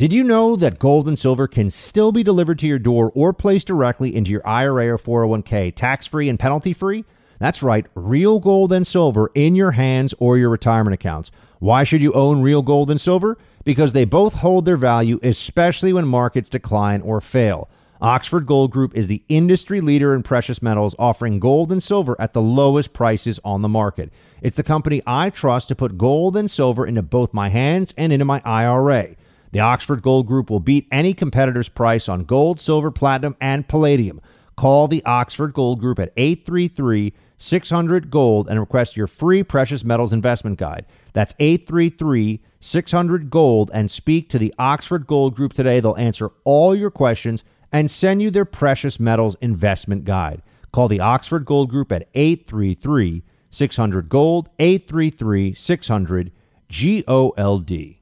Did you know that gold and silver can still be delivered to your door or placed directly into your IRA or 401k tax free and penalty free? That's right, real gold and silver in your hands or your retirement accounts. Why should you own real gold and silver? Because they both hold their value, especially when markets decline or fail. Oxford Gold Group is the industry leader in precious metals, offering gold and silver at the lowest prices on the market. It's the company I trust to put gold and silver into both my hands and into my IRA. The Oxford Gold Group will beat any competitor's price on gold, silver, platinum, and palladium. Call the Oxford Gold Group at 833 600 Gold and request your free precious metals investment guide. That's 833 600 Gold and speak to the Oxford Gold Group today. They'll answer all your questions and send you their precious metals investment guide. Call the Oxford Gold Group at 833 600 Gold, 833 600 G O L D.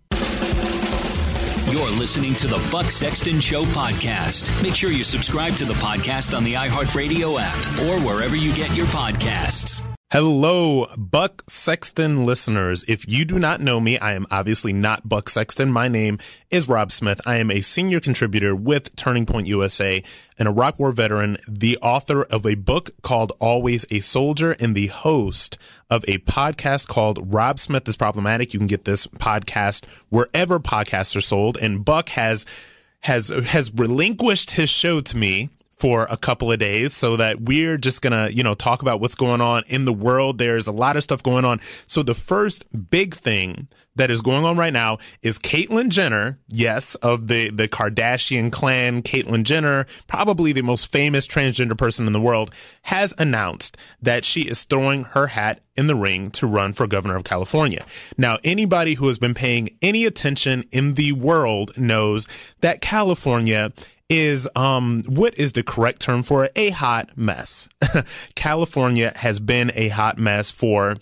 You're listening to the Buck Sexton Show podcast. Make sure you subscribe to the podcast on the iHeartRadio app or wherever you get your podcasts. Hello, Buck Sexton listeners. If you do not know me, I am obviously not Buck Sexton. My name is Rob Smith. I am a senior contributor with Turning Point USA and a Iraq War veteran, the author of a book called Always a Soldier and the host of a podcast called Rob Smith is Problematic. You can get this podcast wherever podcasts are sold. And Buck has has has relinquished his show to me for a couple of days so that we're just going to, you know, talk about what's going on in the world. There's a lot of stuff going on. So the first big thing that is going on right now is Caitlyn Jenner, yes, of the, the Kardashian clan, Caitlyn Jenner, probably the most famous transgender person in the world, has announced that she is throwing her hat in the ring to run for governor of California. Now, anybody who has been paying any attention in the world knows that California is um what is the correct term for it? A hot mess. California has been a hot mess for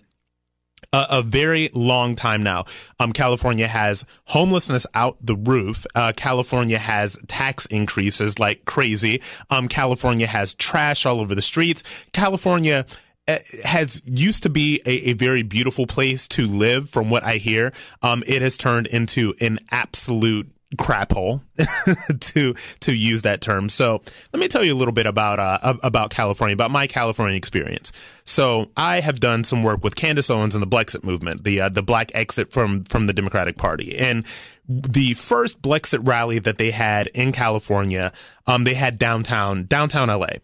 a, a, very long time now. Um, California has homelessness out the roof. Uh, California has tax increases like crazy. Um, California has trash all over the streets. California uh, has used to be a, a, very beautiful place to live from what I hear. Um, it has turned into an absolute crap hole to to use that term. So let me tell you a little bit about uh, about California, about my California experience. So I have done some work with Candace Owens and the Blexit movement, the uh, the Black exit from from the Democratic Party, and the first Blexit rally that they had in California, um, they had downtown downtown LA.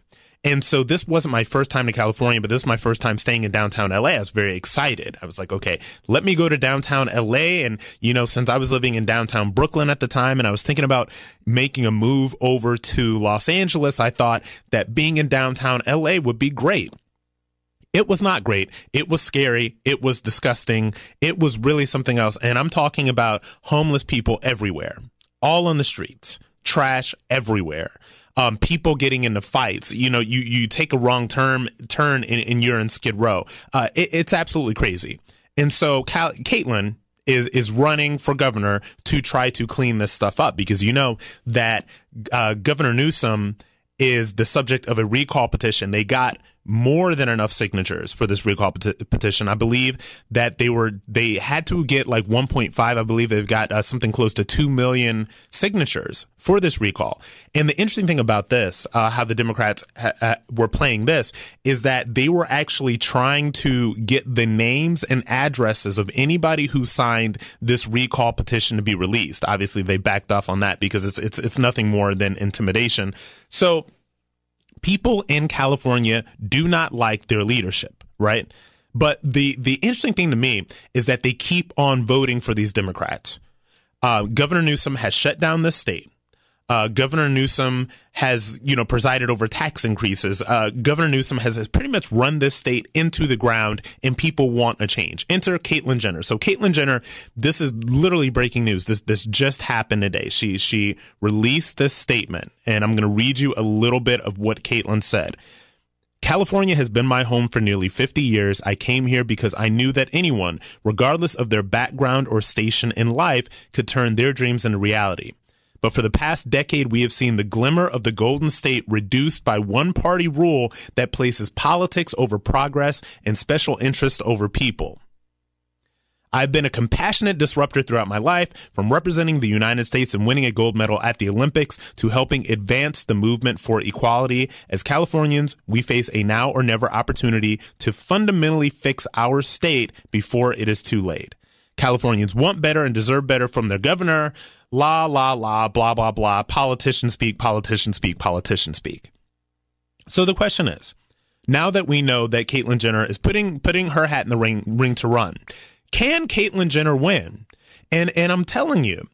And so this wasn't my first time to California, but this is my first time staying in downtown LA. I was very excited. I was like, okay, let me go to downtown LA. And, you know, since I was living in downtown Brooklyn at the time and I was thinking about making a move over to Los Angeles, I thought that being in downtown LA would be great. It was not great. It was scary. It was disgusting. It was really something else. And I'm talking about homeless people everywhere, all on the streets, trash everywhere um, people getting into fights. You know, you, you take a wrong turn, turn and, and you're in Skid Row. Uh, it, it's absolutely crazy. And so Cal- Caitlyn is, is running for governor to try to clean this stuff up because you know that, uh, Governor Newsom is the subject of a recall petition. They got more than enough signatures for this recall peti- petition. I believe that they were they had to get like 1.5. I believe they've got uh, something close to 2 million signatures for this recall. And the interesting thing about this, uh, how the Democrats ha- ha- were playing this, is that they were actually trying to get the names and addresses of anybody who signed this recall petition to be released. Obviously, they backed off on that because it's it's it's nothing more than intimidation. So people in California do not like their leadership, right? But the the interesting thing to me is that they keep on voting for these Democrats. Uh, Governor Newsom has shut down the state. Uh, Governor Newsom has, you know, presided over tax increases. Uh, Governor Newsom has, has, pretty much run this state into the ground, and people want a change. Enter Caitlyn Jenner. So Caitlyn Jenner, this is literally breaking news. This this just happened today. She she released this statement, and I'm going to read you a little bit of what Caitlyn said. California has been my home for nearly 50 years. I came here because I knew that anyone, regardless of their background or station in life, could turn their dreams into reality. But for the past decade, we have seen the glimmer of the Golden State reduced by one party rule that places politics over progress and special interest over people. I've been a compassionate disruptor throughout my life, from representing the United States and winning a gold medal at the Olympics to helping advance the movement for equality. As Californians, we face a now or never opportunity to fundamentally fix our state before it is too late. Californians want better and deserve better from their governor. La, la, la, blah, blah, blah. Politicians speak, politicians speak, politicians speak. So the question is, now that we know that Caitlyn Jenner is putting putting her hat in the ring ring to run, can Caitlyn Jenner win? And and I'm telling you,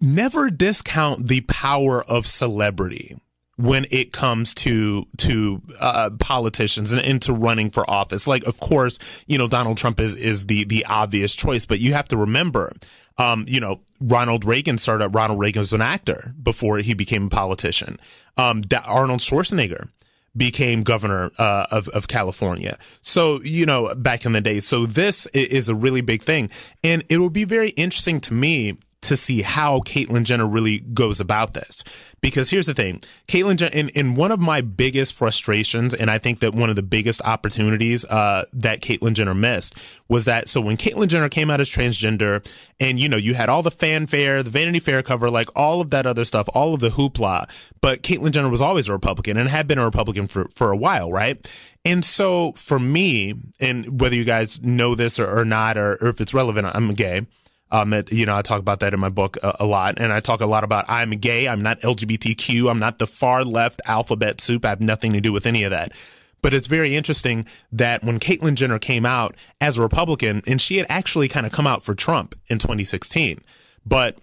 never discount the power of celebrity when it comes to to uh, politicians and into running for office. Like, of course, you know Donald Trump is is the the obvious choice, but you have to remember, um, you know, Ronald Reagan started. out, Ronald Reagan was an actor before he became a politician. Um, Arnold Schwarzenegger became governor uh, of of California. So you know, back in the day. So this is a really big thing, and it will be very interesting to me to see how Caitlyn Jenner really goes about this. Because here's the thing, Caitlyn Jenner, in, in one of my biggest frustrations, and I think that one of the biggest opportunities uh, that Caitlyn Jenner missed was that, so when Caitlyn Jenner came out as transgender, and you know, you had all the fanfare, the Vanity Fair cover, like all of that other stuff, all of the hoopla, but Caitlyn Jenner was always a Republican and had been a Republican for, for a while, right? And so for me, and whether you guys know this or, or not, or, or if it's relevant, I'm gay. Um, it, you know, I talk about that in my book a, a, lot, and I talk a lot about I'm gay, I'm not LGBTQ, I'm not the far left alphabet soup. I have nothing to do with any of that. But it's very interesting that when Caitlyn Jenner came out as a Republican, and she had actually kind of come out for Trump in 2016, but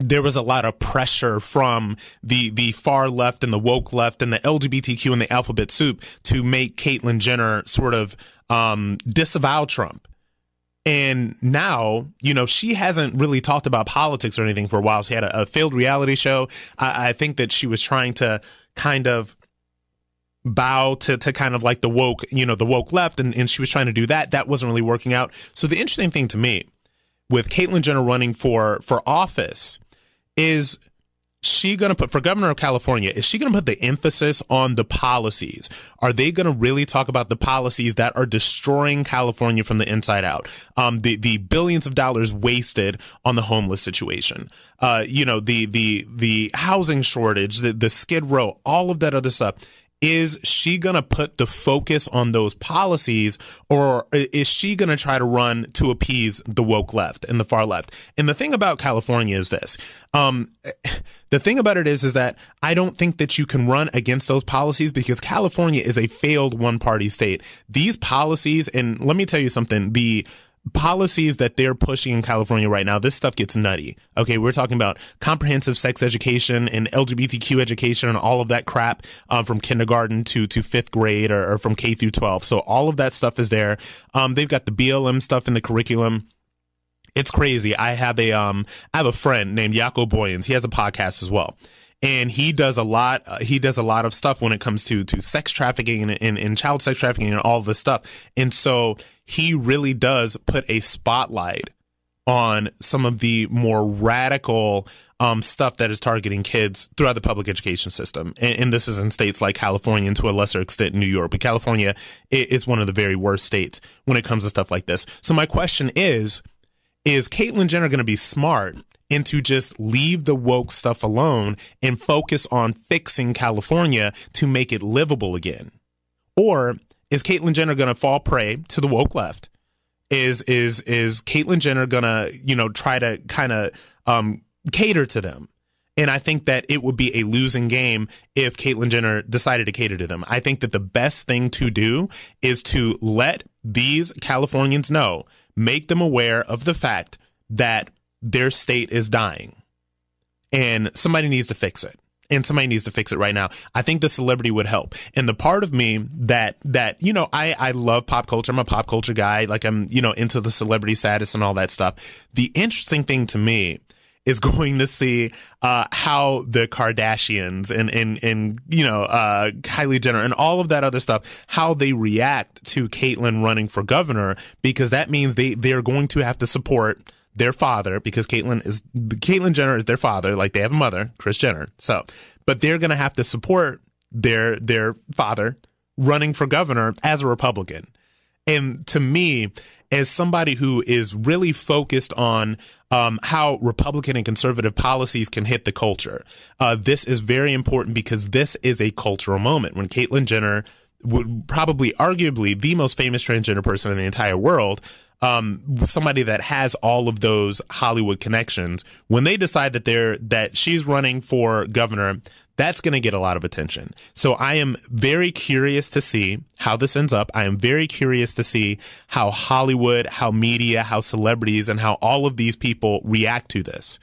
there was a lot of pressure from the the far left and the woke left and the LGBTQ and the alphabet soup to make Caitlyn Jenner sort of um, disavow Trump and now, you know, she hasn't really talked about politics or anything for a while. She had a, a failed reality show. I, I, think that she was trying to kind of bow to, to kind of like the woke, you know, the woke left. And, and she was trying to do that. That wasn't really working out. So the interesting thing to me with Caitlyn Jenner running for, for office is she going to put for governor of California? Is she going to put the emphasis on the policies? Are they going to really talk about the policies that are destroying California from the inside out? Um, the the billions of dollars wasted on the homeless situation. Uh, you know, the the the housing shortage, the the Skid Row, all of that other stuff is she going to put the focus on those policies or is she going to try to run to appease the woke left and the far left? And the thing about California is this. Um, the thing about it is, is that I don't think that you can run against those policies because California is a failed one party state. These policies, and let me tell you something, the, policies that they're pushing in California right now, this stuff gets nutty. Okay, we're talking about comprehensive sex education and LGBTQ education and all of that crap um, from kindergarten to to fifth grade or, or, from K through twelve. So all of that stuff is there. Um, they've got the BLM stuff in the curriculum. It's crazy. I have a um I have a friend named Jaco Booyens. He has a podcast as well and he does a lot uh, he does a lot of stuff when it comes to to sex trafficking and, and, and child sex trafficking and all this stuff and so he really does put a spotlight on some of the more radical um, stuff that is targeting kids throughout the public education system. And, and, this is in states like California and to a lesser extent New York. But California is one of the very worst states when it comes to stuff like this. So my question is, is Caitlyn Jenner going to be smart and to just leave the woke stuff alone and focus on fixing California to make it livable again? Or is Caitlyn Jenner going to fall prey to the woke left? Is is is Caitlyn Jenner going to you know try to kind of um, cater to them? And I think that it would be a losing game if Caitlyn Jenner decided to cater to them. I think that the best thing to do is to let these Californians know, make them aware of the fact that their state is dying and somebody needs to fix it and somebody needs to fix it right now. I think the celebrity would help. And the part of me that that you know, I I love pop culture. I'm a pop culture guy. Like I'm you know into the celebrity status and all that stuff. The interesting thing to me is going to see uh, how the Kardashians and and and you know uh, Kylie Jenner and all of that other stuff, how they react to Caitlyn running for governor, because that means they they're going to have to support their father because Caitlyn is Caitlyn Jenner is their father. Like they have a mother, Kris Jenner. So, but they're going to have to support their their father running for governor as a Republican. And to me, as somebody who is really focused on um, how Republican and conservative policies can hit the culture, uh, this is very important because this is a cultural moment. When Caitlyn Jenner would probably arguably the most famous transgender person in the entire world um, somebody that has all of those Hollywood connections, when they decide that they're that she's running for governor, that's going to get a lot of attention. So I am very curious to see how this ends up. I am very curious to see how Hollywood, how media, how celebrities, and how all of these people react to this,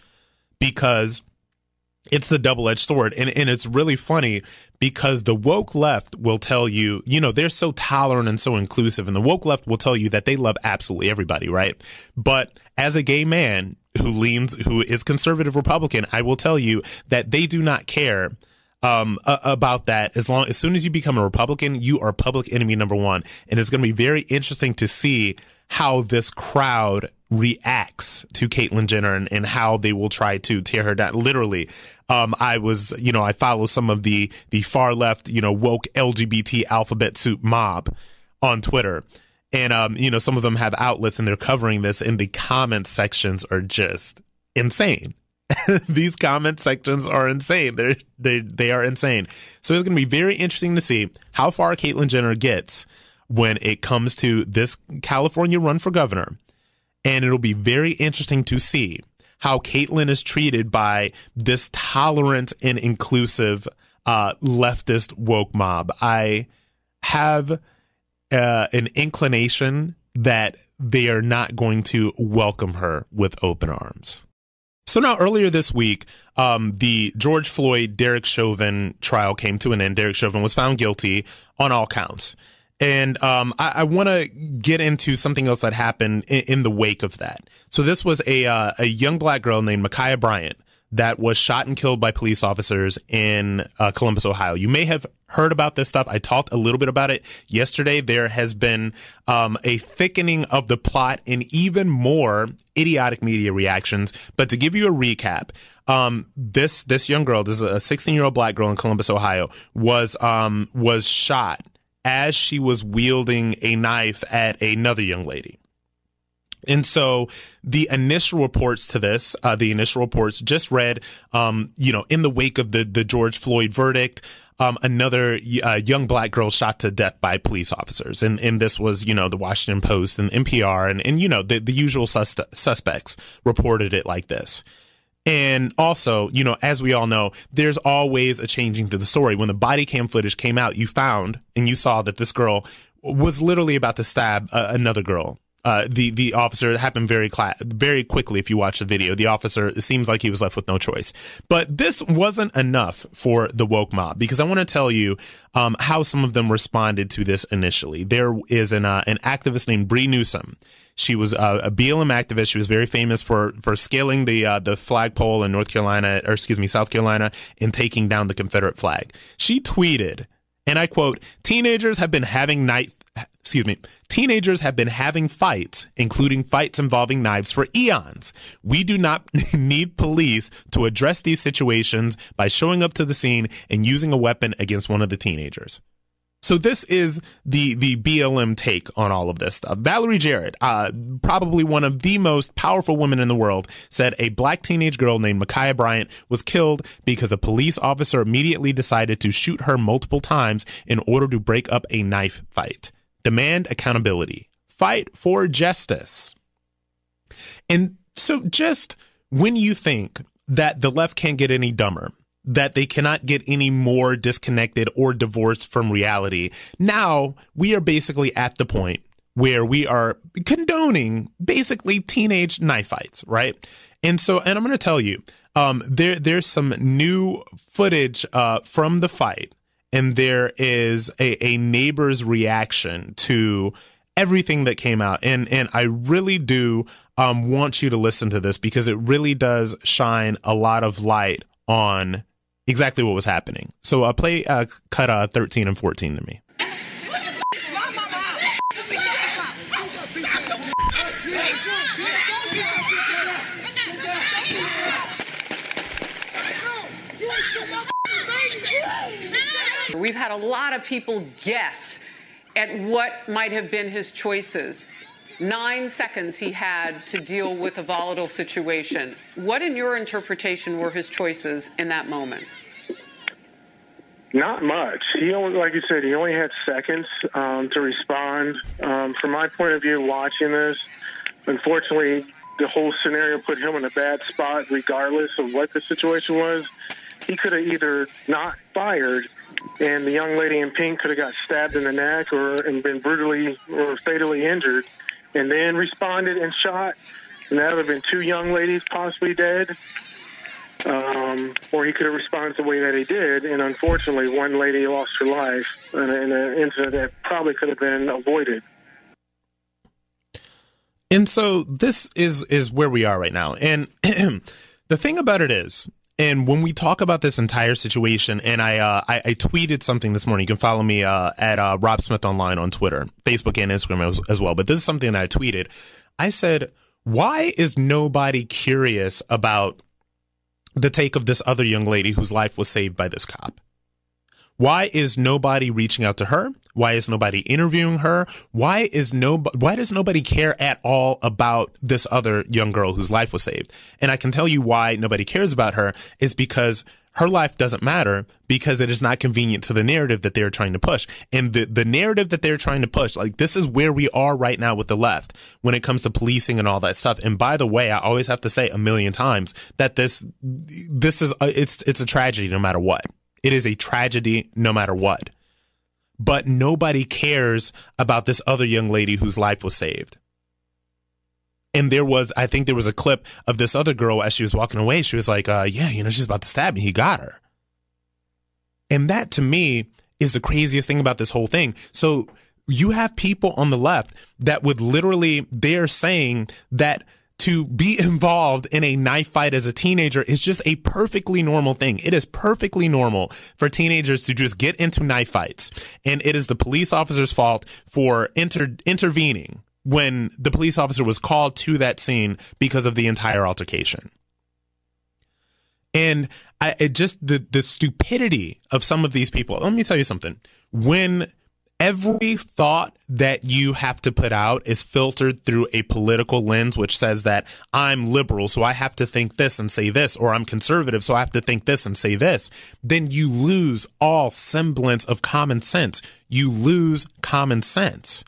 because it's the double edged sword. And, and it's really funny because the woke left will tell you, you know, they're so tolerant and so inclusive. And the woke left will tell you that they love absolutely everybody, right? But as a gay man who leans, who is conservative Republican, I will tell you that they do not care um, about that. As long as soon as you become a Republican, you are public enemy number one, and it's going to be very interesting to see how this crowd reacts to Caitlyn Jenner and, and how they will try to tear her down. Literally, um, I was, you know, I follow some of the the far left, you know, woke LGBT alphabet soup mob on Twitter. And um, you know, some of them have outlets and they're covering this and the comment sections are just insane. These comment sections are insane. They're they they are insane. So it's gonna be very interesting to see how far Caitlyn Jenner gets when it comes to this California run for governor. And it'll be very interesting to see how Caitlyn is treated by this tolerant and inclusive uh, leftist woke mob. I have uh, an inclination that they are not going to welcome her with open arms. So now, earlier this week, um, the George Floyd Derek Chauvin trial came to an end. Derek Chauvin was found guilty on all counts. And um, I, I want to get into something else that happened in, in, the wake of that. So this was a uh, a young black girl named Ma'Khia Bryant that was shot and killed by police officers in uh, Columbus, Ohio. You may have heard about this stuff. I talked a little bit about it yesterday. There has been um, a thickening of the plot and even more idiotic media reactions. But to give you a recap, um, this this young girl, this is a 16 year old black girl in Columbus, Ohio, was um, was shot as she was wielding a knife at another young lady. And so the initial reports to this, uh, the initial reports just read, um, you know, in the wake of the, the George Floyd verdict, um, another uh, young black girl shot to death by police officers. And, and this was, you know, the Washington Post and NPR and, and you know, the, the usual sus- suspects reported it like this. And also, you know, as we all know, there's always a changing to the story. When the body cam footage came out, you found and you saw that this girl was literally about to stab uh, another girl. Uh, the the officer happened very cla- very quickly. If you watch the video, the officer it seems like he was left with no choice. But this wasn't enough for the woke mob because I want to tell you um, how some of them responded to this initially. There is an uh, an activist named Bree Newsom she was uh, a BLM activist. She was very famous for for scaling the uh, the flagpole in North Carolina, or excuse me, South Carolina, and taking down the Confederate flag. She tweeted, and I quote: "Teenagers have been having night." Excuse me. Teenagers have been having fights, including fights involving knives, for eons. We do not need police to address these situations by showing up to the scene and using a weapon against one of the teenagers. So this is the the BLM take on all of this stuff. Valerie Jarrett, uh, probably one of the most powerful women in the world, said a black teenage girl named Ma'Khia Bryant was killed because a police officer immediately decided to shoot her multiple times in order to break up a knife fight. Demand accountability. Fight for justice. And so just when you think that the left can't get any dumber, that they cannot get any more disconnected or divorced from reality. Now we are basically at the point where we are condoning basically teenage knife fights, right? And so, and I'm going to tell you, um, there, there's some new footage, uh, from the fight and there is a, a neighbor's reaction to everything that came out. And, and I really do, um, want you to listen to this because it really does shine a lot of light on exactly what was happening. So uh, play uh, cut uh, 13 and 14 to me. We've had a lot of people guess at what might have been his choices. Nine seconds he had to deal with a volatile situation. What, in your interpretation, were his choices in that moment? Not much. He only, like you said, he only had seconds um, to respond. Um, from my point of view, watching this, unfortunately, the whole scenario put him in a bad spot, regardless of what the situation was. He could have either not fired, and the young lady in pink could have got stabbed in the neck or and been brutally or fatally injured, and then responded and shot, and that would have been two young ladies possibly dead um, or he could have responded the way that he did. And unfortunately, one lady lost her life in, a, in an incident that probably could have been avoided. And so this is is where we are right now. And the thing about it is, and when we talk about this entire situation, and I, uh, I, I tweeted something this morning. You can follow me uh, at uh, Rob Smith Online on Twitter, Facebook, and Instagram as, as well. But this is something that I tweeted. I said, "Why is nobody curious about the take of this other young lady whose life was saved by this cop. Why is nobody reaching out to her? Why is nobody interviewing her? Why is no why does nobody care at all about this other young girl whose life was saved? And I can tell you why nobody cares about her is because her life doesn't matter because it is not convenient to the narrative that they're trying to push. And the, the narrative that they're trying to push, like this is where we are right now with the left when it comes to policing and all that stuff. And by the way, I always have to say a million times that this, this is, a, it's, it's a tragedy no matter what. It is a tragedy no matter what. But nobody cares about this other young lady whose life was saved. And there was, I think there was a clip of this other girl as she was walking away. She was like, uh, yeah, you know, she's about to stab me. He got her. And that to me is the craziest thing about this whole thing. So you have people on the left that would literally, they're saying that to be involved in a knife fight as a teenager is just a perfectly normal thing. It is perfectly normal for teenagers to just get into knife fights. And it is the police officer's fault for inter- intervening when the police officer was called to that scene because of the entire altercation. And I, just the the stupidity of some of these people. Let me tell you something. When every thought that you have to put out is filtered through a political lens, which says that I'm liberal, so I have to think this and say this, or I'm conservative, so I have to think this and say this, then you lose all semblance of common sense. You lose common sense.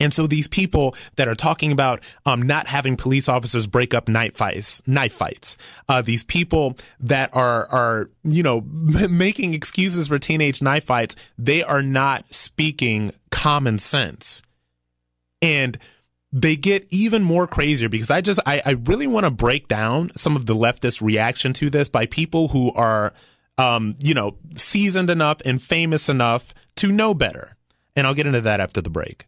And so these people that are talking about um, not having police officers break up knife fights, knife fights, uh, these people that are are you know making excuses for teenage knife fights, they are not speaking common sense, and they get even more crazier because I just I, I really want to break down some of the leftist reaction to this by people who are um, you know seasoned enough and famous enough to know better, and I'll get into that after the break.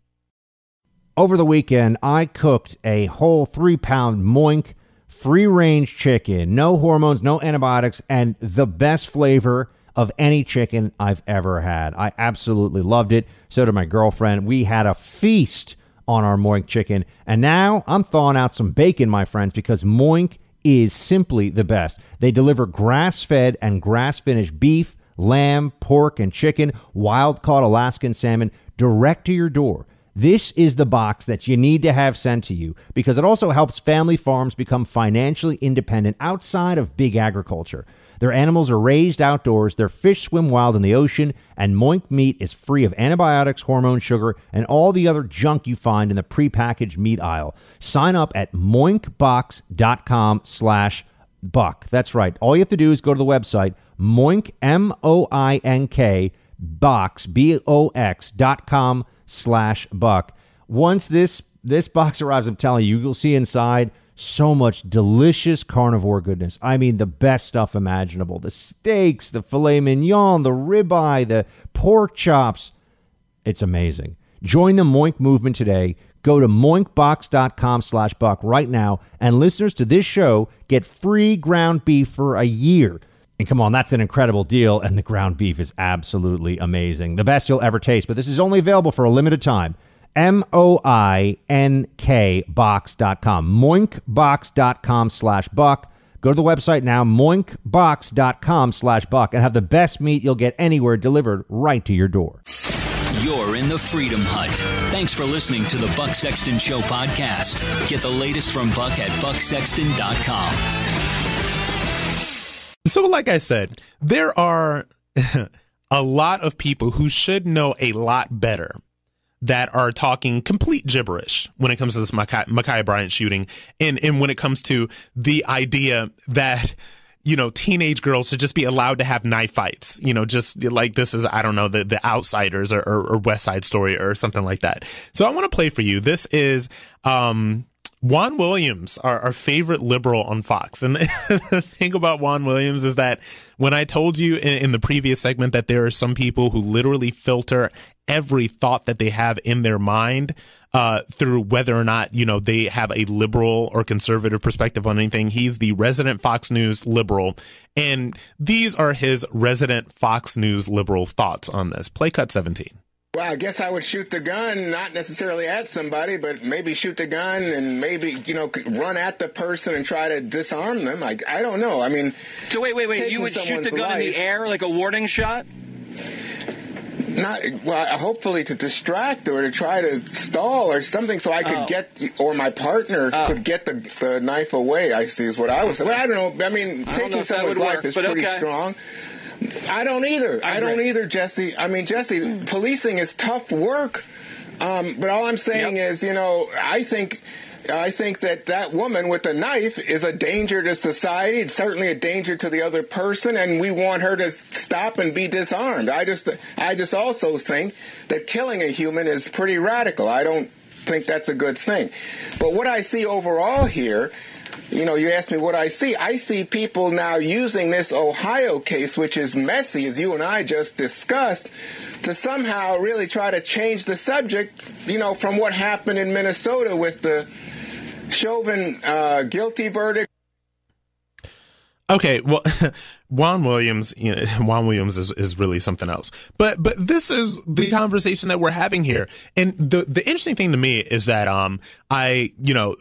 Over the weekend, I cooked a whole three pound moink free range chicken, no hormones, no antibiotics, and the best flavor of any chicken I've ever had. I absolutely loved it. So did my girlfriend. We had a feast on our Moink chicken. And now I'm thawing out some bacon, my friends, because Moink is simply the best. They deliver grass fed and grass finished beef, lamb, pork, and chicken, wild caught Alaskan salmon direct to your door. This is the box that you need to have sent to you because it also helps family farms become financially independent outside of big agriculture. Their animals are raised outdoors, their fish swim wild in the ocean, and Moink meat is free of antibiotics, hormone sugar, and all the other junk you find in the prepackaged meat aisle. Sign up at moinkbox.com slash buck. That's right. All you have to do is go to the website, moink, M-O-I-N-K, box, B-O-X dot com slash buck. Once this this box arrives, I'm telling you, you'll see inside so much delicious carnivore goodness. I mean, the best stuff imaginable. The steaks, the filet mignon, the ribeye, the pork chops. It's amazing. Join the Moink movement today. Go to moinkbox.com slash buck right now, and listeners to this show get free ground beef for a year. And come on, that's an incredible deal. And the ground beef is absolutely amazing. The best you'll ever taste. But this is only available for a limited time. M O I N K box.com. Moinkbox.com slash buck. Go to the website now, moinkbox.com slash buck, and have the best meat you'll get anywhere delivered right to your door. you're in the Freedom Hut. Thanks for listening to the Buck Sexton Show podcast. Get the latest from Buck at bucksexton.com. So, like I said, there are a lot of people who should know a lot better that are talking complete gibberish when it comes to this Ma'Khia Bryant shooting, and and when it comes to the idea that you know, teenage girls should just be allowed to have knife fights. You know, just like this is, I don't know, the, the Outsiders or, or, or West Side Story or something like that. So I want to play for you. This is, um, Juan Williams, our, our favorite liberal on Fox. And the thing about Juan Williams is that when I told you in, in, the previous segment that there are some people who literally filter every thought that they have in their mind uh, through whether or not you know they have a liberal or conservative perspective on anything. He's the resident Fox News liberal, and these are his resident Fox News liberal thoughts on this. Play cut seventeen. Well, I guess I would shoot the gun, not necessarily at somebody, but maybe shoot the gun and maybe, you know, run at the person and try to disarm them. I, I don't know. I mean, so wait, wait, wait. You would shoot the gun life, in the air like a warning shot? not well hopefully to distract or to try to stall or something so i could oh. get or my partner oh. could get the, the knife away i see is what i was saying well, i don't know i mean I taking someone's life work, is pretty okay. strong i don't either i, I don't either jesse i mean jesse policing is tough work um, but all i'm saying yep. is you know i think I think that that woman with the knife is a danger to society. It's certainly a danger to the other person, and we want her to stop and be disarmed. I just, I just also think that killing a human is pretty radical. I don't think that's a good thing. But what I see overall here you know, you asked me what I see. I see people now using this Ohio case, which is messy, as you and I just discussed, to somehow really try to change the subject, you know, from what happened in Minnesota with the Chauvin uh, guilty verdict. Okay, well, Juan Williams, you know, Juan Williams is, is really something else. But but this is the conversation that we're having here. And the the interesting thing to me is that um I you know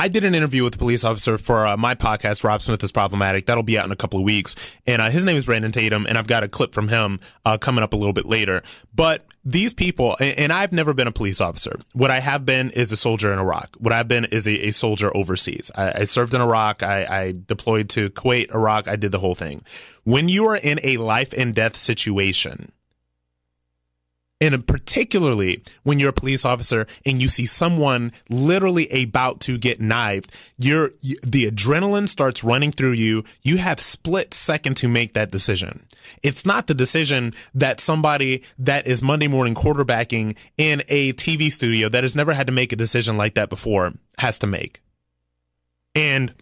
I did an interview with a police officer for uh, my podcast, Rob Smith is Problematic. That'll be out in a couple of weeks. And uh, his name is Brandon Tatum, and I've got a clip from him uh, coming up a little bit later. But these people, and, and, I've never been a police officer. What I have been is a soldier in Iraq. What I've been is a, a soldier overseas. I, I, served in Iraq. I, I deployed to Kuwait, Iraq. I did the whole thing. When you are in a life and death situation, and particularly when you're a police officer and you see someone literally about to get knifed, you're, the adrenaline starts running through you. You have split second to make that decision. It's not the decision that somebody that is Monday morning quarterbacking in a TV studio that has never had to make a decision like that before has to make. And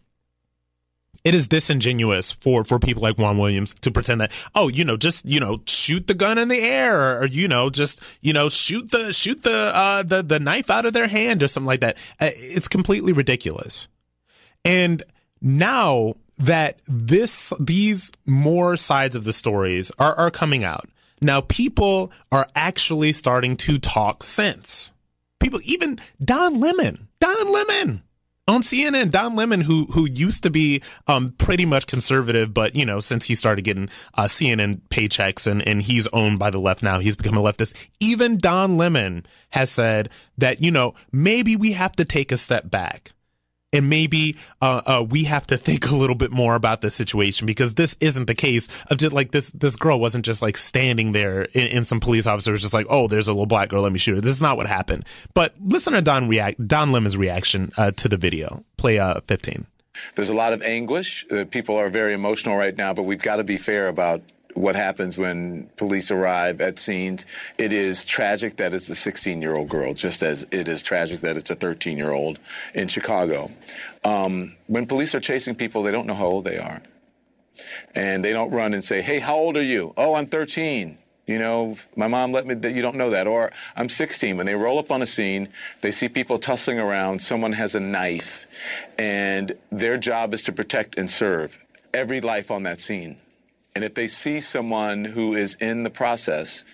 it is disingenuous for for people like Juan Williams to pretend that oh you know just you know shoot the gun in the air or, you know just you know shoot the shoot the uh, the the knife out of their hand or something like that. Uh, it's completely ridiculous. And now that this these more sides of the stories are are coming out. Now people are actually starting to talk sense. People even Don Lemon, Don Lemon on CNN, Don Lemon, who who used to be um, pretty much conservative, but you know, since he started getting uh, CNN paychecks and and he's owned by the left now, he's become a leftist. Even Don Lemon has said that you know maybe we have to take a step back and maybe uh, uh, we have to think a little bit more about this situation because this isn't the case of just like this. This girl wasn't just like standing there in, in some police officers just like, oh, there's a little black girl, let me shoot her. This is not what happened. But listen to Don react, Don Lemon's reaction uh, to the video. Play uh, 15. There's a lot of anguish. Uh, people are very emotional right now, but we've got to be fair about what happens when police arrive at scenes. It is tragic that it's a 16 year old girl, just as it is tragic that it's a 13 year old in Chicago. Um, when police are chasing people, they don't know how old they are. And they don't run and say, hey, how old are you? Oh, I'm 13. You know, my mom let me, you don't know that. Or I'm 16. When they roll up on a scene, they see people tussling around, someone has a knife, and their job is to protect and serve every life on that scene. And if they see someone who is in the process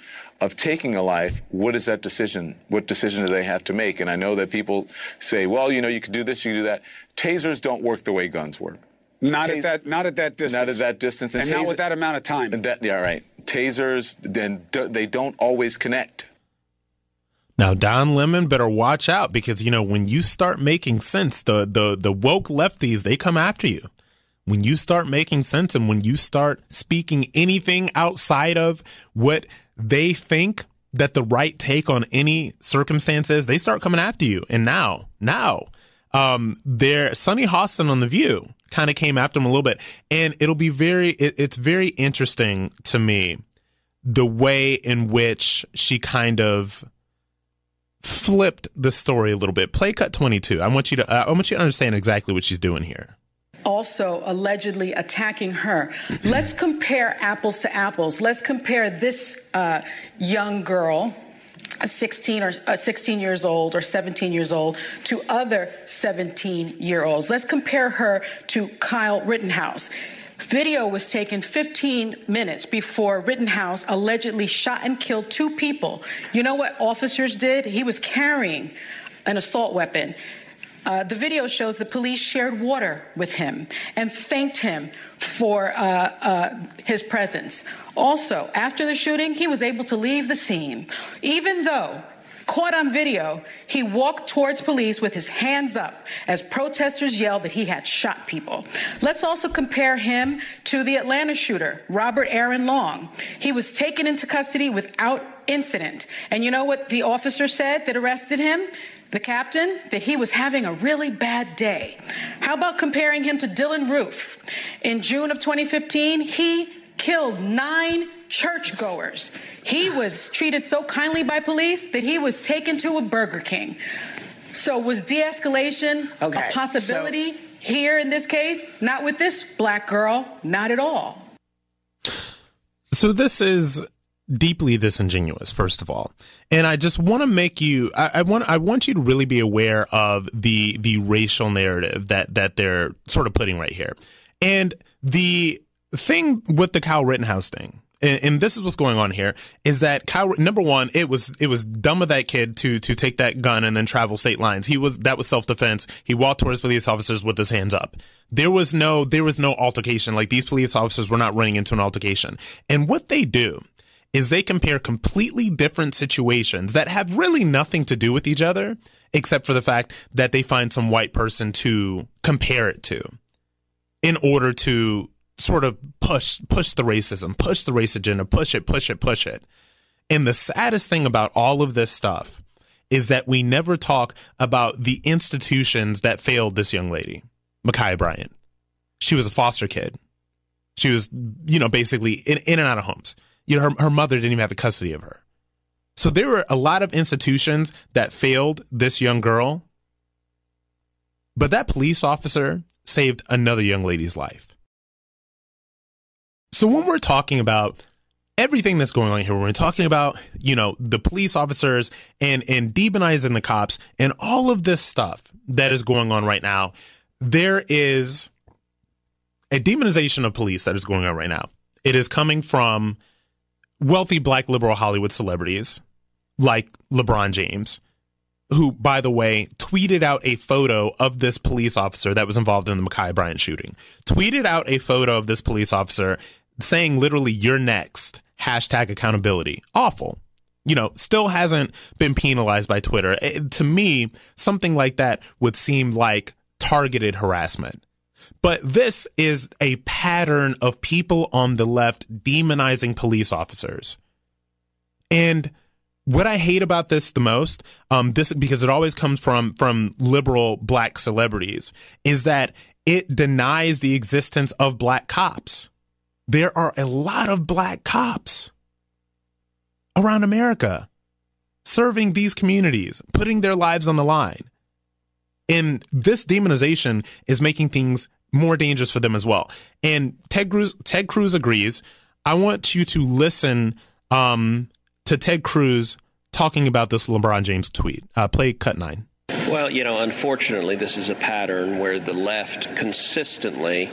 of taking a life, what is that decision? What decision do they have to make? And I know that people say, well, you know, you could do this, you could do that. Tasers don't work the way guns work. Not Tas- at that. Not at that distance. Not at that distance. And, and taser- not with that amount of time. And that, yeah, right. Tasers, then they don't always connect. Now Don Lemon better watch out because you know when you start making sense, the the the woke lefties they come after you. When you start making sense and when you start speaking anything outside of what they think that the right take on any circumstances, they start coming after you. And now, now, um, there, Sunny Hostin on The View kind of came after him a little bit. And it'll be very, it, it's very interesting to me the way in which she kind of flipped the story a little bit. Play cut 22. I want you to, uh, I want you to understand exactly what she's doing here also allegedly attacking her. Let's compare apples to apples. Let's compare this uh, young girl. 16 or uh, 16 years old or 17 years old to other 17 year olds. Let's compare her to Kyle Rittenhouse. Video was taken 15 minutes before Rittenhouse allegedly shot and killed two people. You know what officers did? He was carrying an assault weapon. Uh, the video shows the police shared water with him and thanked him for uh, uh, his presence. Also, after the shooting, he was able to leave the scene, even though. Caught on video, he walked towards police with his hands up as protesters yelled that he had shot people. Let's also compare him to the Atlanta shooter, Robert Aaron Long. He was taken into custody without incident. And you know what the officer said that arrested him? The captain that he was having a really bad day. How about comparing him to Dylann Roof? In June of 2015, he killed nine churchgoers. He was treated so kindly by police that he was taken to a Burger King. So, was de escalation okay, a possibility so- here in this case? Not with this black girl, not at all. So, this is deeply disingenuous first of all and i just want to make you I, I, want i want you to really be aware of the the racial narrative that that they're sort of putting right here and the thing with the kyle rittenhouse thing and, and this is what's going on here is that Kyle, number one, it was it was dumb of that kid to to take that gun and then travel state lines. He was that was self defense. He walked towards police officers with his hands up. There was no there was no altercation. Like these police officers were not running into an altercation. And what they do is they compare completely different situations that have really nothing to do with each other, except for the fact that they find some white person to compare it to in order to sort of push push the racism, push the race agenda, push it, push it, push it. And the saddest thing about all of this stuff is that we never talk about the institutions that failed this young lady, Ma'Khia Bryant. She was a foster kid. She was, you know, basically in, in and out of homes you know, her, her mother didn't even have the custody of her. So there were a lot of institutions that failed this young girl. But that police officer saved another young lady's life. So when we're talking about everything that's going on here, when we're talking about, you know, the police officers and and demonizing the cops and all of this stuff that is going on right now, there is a demonization of police that is going on right now. It is coming from wealthy black liberal Hollywood celebrities like LeBron James, who, by the way, tweeted out a photo of this police officer that was involved in the Ma'Khia Bryant shooting. Tweeted out a photo of this police officer saying literally, you're next. Hashtag accountability. Awful. You know, still hasn't been penalized by Twitter. It, to me, something like that would seem like targeted harassment. But this is a pattern of people on the left demonizing police officers. And what I hate about this the most, um, this because it always comes from from liberal black celebrities, is that it denies the existence of black cops. There are a lot of black cops around America serving these communities, putting their lives on the line. And this demonization is making things more dangerous for them as well. And Ted Cruz, Ted Cruz agrees. I want you to listen um, to Ted Cruz talking about this LeBron James tweet. Uh, play cut nine. Well, you know, unfortunately, this is a pattern where the left consistently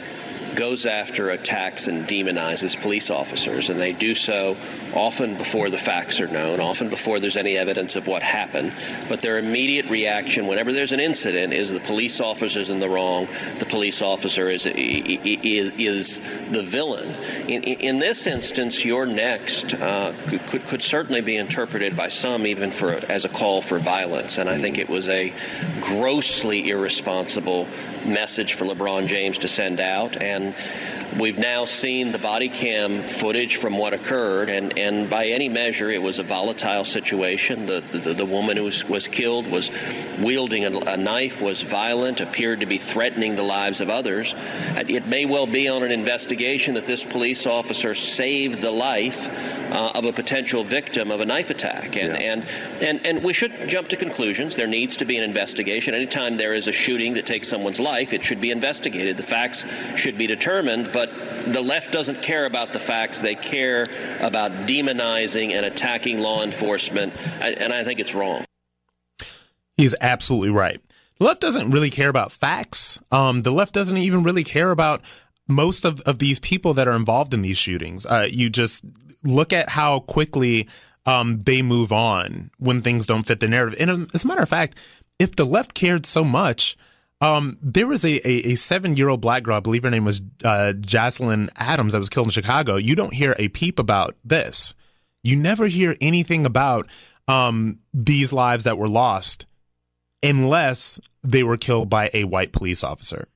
goes after, attacks, and demonizes police officers, and they do so often before the facts are known, often before there's any evidence of what happened. But their immediate reaction whenever there's an incident is the police officer's in the wrong, the police officer is is, is the villain. In, in this instance, your next uh, could, could certainly be interpreted by some even for as a call for violence, and I think it was a grossly irresponsible message for LeBron James to send out, and and We've now seen the body cam footage from what occurred, and, and by any measure, it was a volatile situation. The, the, the woman who was, was killed was wielding a, a knife, was violent, appeared to be threatening the lives of others. It may well be on an investigation that this police officer saved the life uh, of a potential victim of a knife attack. And, yeah. and, and, and we should jump to conclusions. There needs to be an investigation. Anytime there is a shooting that takes someone's life, it should be investigated. The facts should be determined but the left doesn't care about the facts. They care about demonizing and attacking law enforcement, and I think it's wrong. He's absolutely right. The left doesn't really care about facts. Um, the left doesn't even really care about most of, of these people that are involved in these shootings. Uh, you just look at how quickly um, they move on when things don't fit the narrative. And um, as a matter of fact, if the left cared so much, um, there was a, a, a seven year old black girl, I believe her name was uh, Adams, that was killed in Chicago. You don't hear a peep about this. You never hear anything about um, these lives that were lost unless they were killed by a white police officer.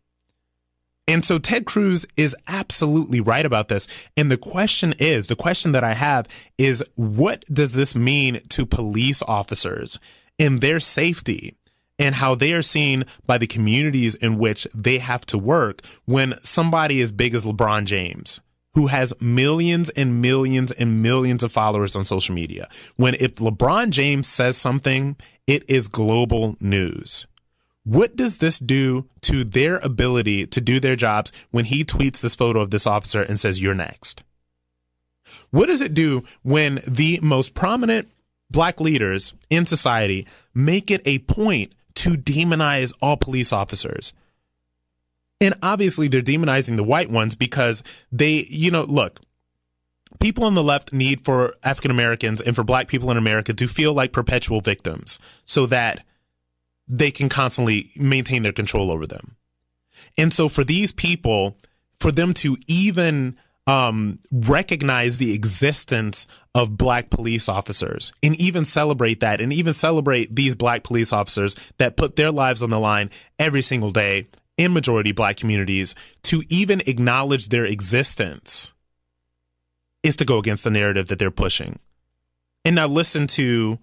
And so Ted Cruz is absolutely right about this. And the question is the question that I have is what does this mean to police officers in their safety? And how they are seen by the communities in which they have to work when somebody as big as LeBron James who has millions and millions and millions of followers on social media. When if LeBron James says something, it is global news. What does this do to their ability to do their jobs when he tweets this photo of this officer and says, You're next? What does it do when the most prominent black leaders in society make it a point to demonize all police officers. And obviously, they're demonizing the white ones because they, you know, look, people on the left need for African Americans and for black people in America to feel like perpetual victims so that they can constantly maintain their control over them. And so for these people, for them to even um, recognize the existence of black police officers and even celebrate that and even celebrate these black police officers that put their lives on the line every single day in majority black communities to even acknowledge their existence is to go against the narrative that they're pushing. And now listen to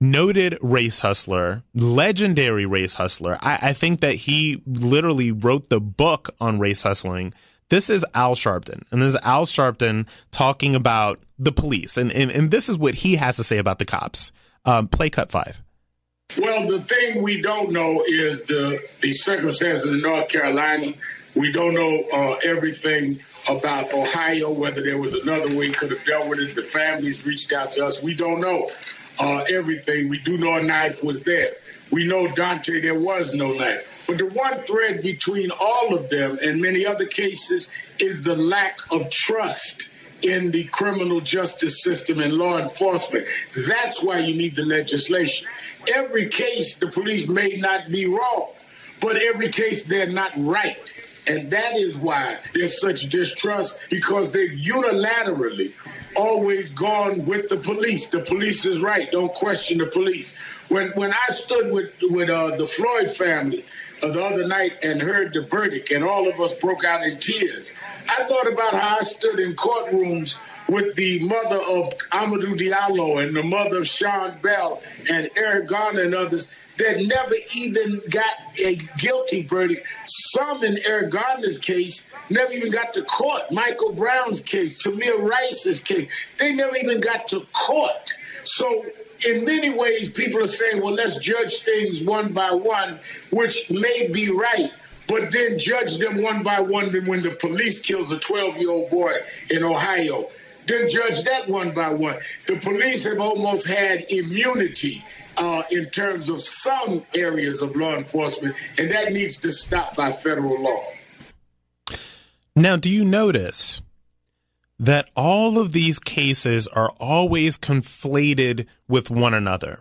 noted race hustler, legendary race hustler. I, I think that he literally wrote the book on race hustling this is Al Sharpton, and this is Al Sharpton talking about the police, and, and, and this is what he has to say about the cops. Um, play cut five. Well, the thing we don't know is the the circumstances in North Carolina. We don't know uh, everything about Ohio, whether there was another way could have dealt with it. The families reached out to us. We don't know uh, everything. We do know a knife was there. We know Daunte, there was no knife. But the one thread between all of them and many other cases is the lack of trust in the criminal justice system and law enforcement. That's why you need the legislation. Every case, the police may not be wrong, but every case, they're not right. And that is why there's such distrust because they've unilaterally always gone with the police. The police is right. Don't question the police. When when I stood with with uh, the Floyd family the other night and heard the verdict, and all of us broke out in tears. I thought about how I stood in courtrooms with the mother of Amadou Diallo and the mother of Sean Bell and Eric Garner and others that never even got a guilty verdict. Some in Eric Garner's case never even got to court. Michael Brown's case, Tamir Rice's case, they never even got to court. So in many ways, people are saying, well, let's judge things one by one, which may be right. But then judge them one by one. Then when the police kills a 12 year old boy in Ohio, then judge that one by one. The police have almost had immunity uh, in terms of some areas of law enforcement, and that needs to stop by federal law. Now, do you notice that all of these cases are always conflated with one another?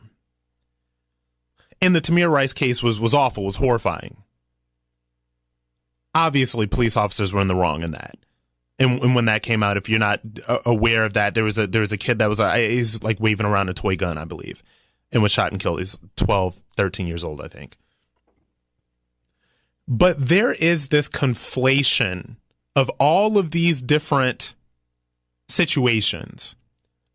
And the Tamir Rice case was was awful, was horrifying. Obviously, police officers were in the wrong in that. And, and when that came out, if you're not uh, aware of that, there was a there was a kid that was uh, he's like waving around a toy gun, I believe, and was shot and killed. He's 12, 13 years old, I think. But there is this conflation of all of these different situations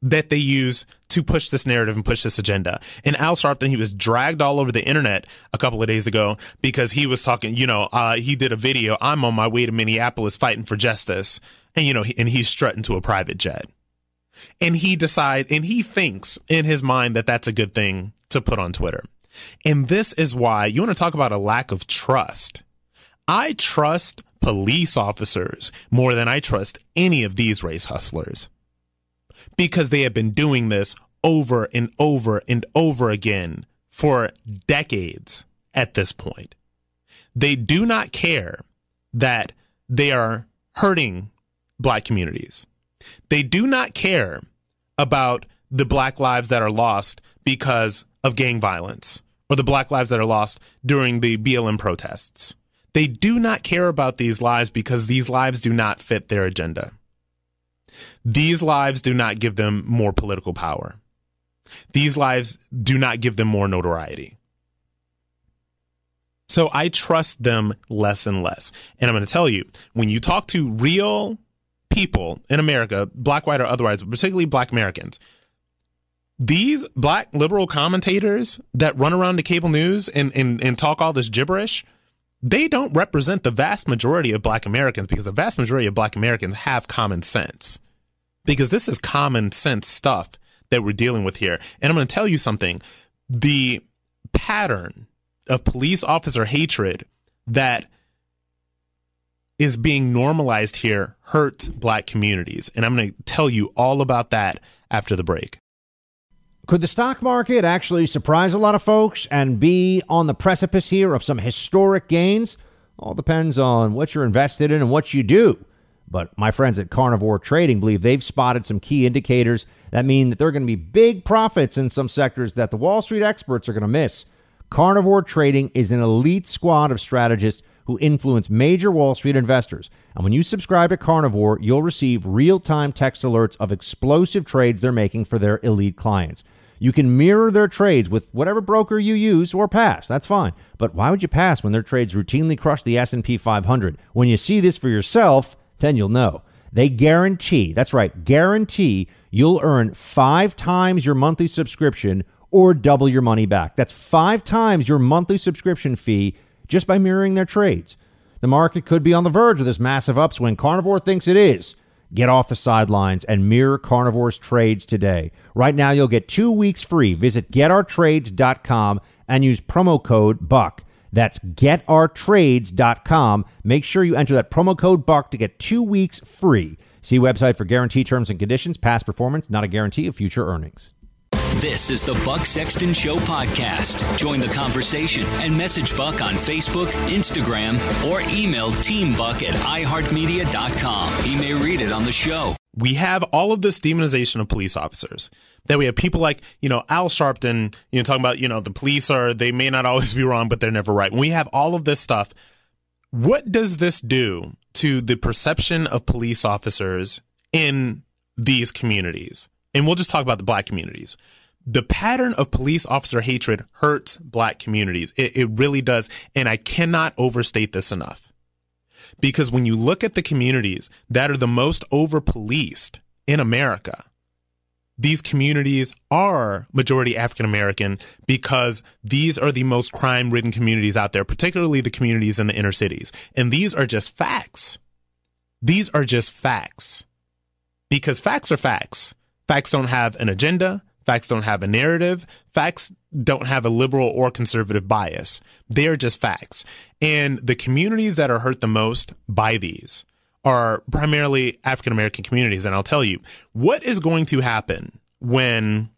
that they use to push this narrative and push this agenda. And Al Sharpton, he was dragged all over the internet a couple of days ago because he was talking, you know, uh, he did a video, I'm on my way to Minneapolis fighting for justice. And, you know, and he's strutting to a private jet. And he decide, and he thinks in his mind that that's a good thing to put on Twitter. And this is why you want to talk about a lack of trust. I trust police officers more than I trust any of these race hustlers because they have been doing this over and over and over again for decades at this point. They do not care that they are hurting black communities. They do not care about the black lives that are lost because of gang violence or the black lives that are lost during the BLM protests. They do not care about these lives because these lives do not fit their agenda. These lives do not give them more political power. These lives do not give them more notoriety. So I trust them less and less. And I'm going to tell you, when you talk to real people in America, black, white, or otherwise, particularly black Americans, these black liberal commentators that run around the cable news and, and, and talk all this gibberish, they don't represent the vast majority of black Americans because the vast majority of black Americans have common sense because this is common sense stuff that we're dealing with here. And I'm going to tell you something. The pattern of police officer hatred that is being normalized here hurts black communities. And I'm going to tell you all about that after the break. Could the stock market actually surprise a lot of folks and be on the precipice here of some historic gains? All depends on what you're invested in and what you do. But my friends at Carnivore Trading believe they've spotted some key indicators that mean that there are going to be big profits in some sectors that the Wall Street experts are going to miss. Carnivore Trading is an elite squad of strategists who influence major Wall Street investors. And when you subscribe to Carnivore, you'll receive real time text alerts of explosive trades they're making for their elite clients. You can mirror their trades with whatever broker you use or pass. That's fine. But why would you pass when their trades routinely crush the S&P 500? When you see this for yourself, then you'll know. They guarantee, that's right, guarantee you'll earn five times your monthly subscription or double your money back. That's five times your monthly subscription fee just by mirroring their trades. The market could be on the verge of this massive upswing. Carnivore thinks it is. Get off the sidelines and mirror Carnivore's trades today. Right now, you'll get two weeks free. Visit getourtrades.com and use promo code BUCK. That's getourtrades.com. Make sure you enter that promo code BUCK to get two weeks free. See website for guarantee terms and conditions. Past performance, not a guarantee of future earnings. This is the Buck Sexton Show podcast. Join the conversation and message Buck on Facebook, Instagram, or email teambuck at iheartmedia.com. He may read it on the show. We have all of this demonization of police officers that we have people like you know Al Sharpton, you know, talking about you know the police are they may not always be wrong, but they're never right. We have all of this stuff, what does this do to the perception of police officers in these communities? And we'll just talk about the black communities. The pattern of police officer hatred hurts black communities. It, it really does. And I cannot overstate this enough. Because when you look at the communities that are the most over policed in America, these communities are majority African American because these are the most crime ridden communities out there, particularly the communities in the inner cities. And these are just facts. These are just facts. Because facts are facts. Facts don't have an agenda. Facts don't have a narrative. Facts don't have a liberal or conservative bias. They are just facts. And the communities that are hurt the most by these are primarily African American communities. And I'll tell you what is going to happen when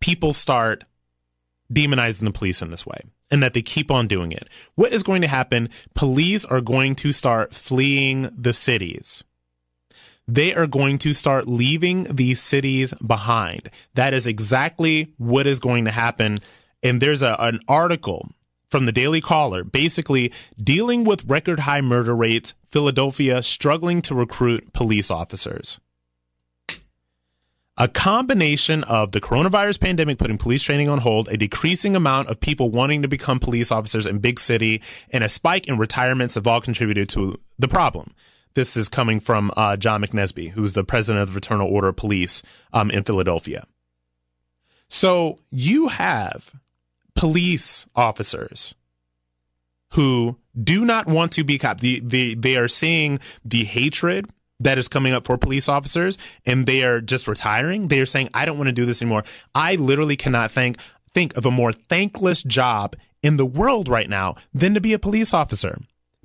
people start demonizing the police in this way. and that they keep on doing it. What is going to happen? Police are going to start fleeing the cities. They are going to start leaving these cities behind. That is exactly what is going to happen. And there's a, an article from the Daily Caller basically dealing with record high murder rates, Philadelphia struggling to recruit police officers a combination of the coronavirus pandemic putting police training on hold, a decreasing amount of people wanting to become police officers in big city, and a spike in retirements have all contributed to the problem. This is coming from uh, John McNesby, who's the president of the Fraternal Order of Police um, in Philadelphia. So you have police officers who do not want to be cops. The, the, they are seeing the hatred that is coming up for police officers and they are just retiring. They are saying, I don't want to do this anymore. I literally cannot think, think of a more thankless job in the world right now than to be a police officer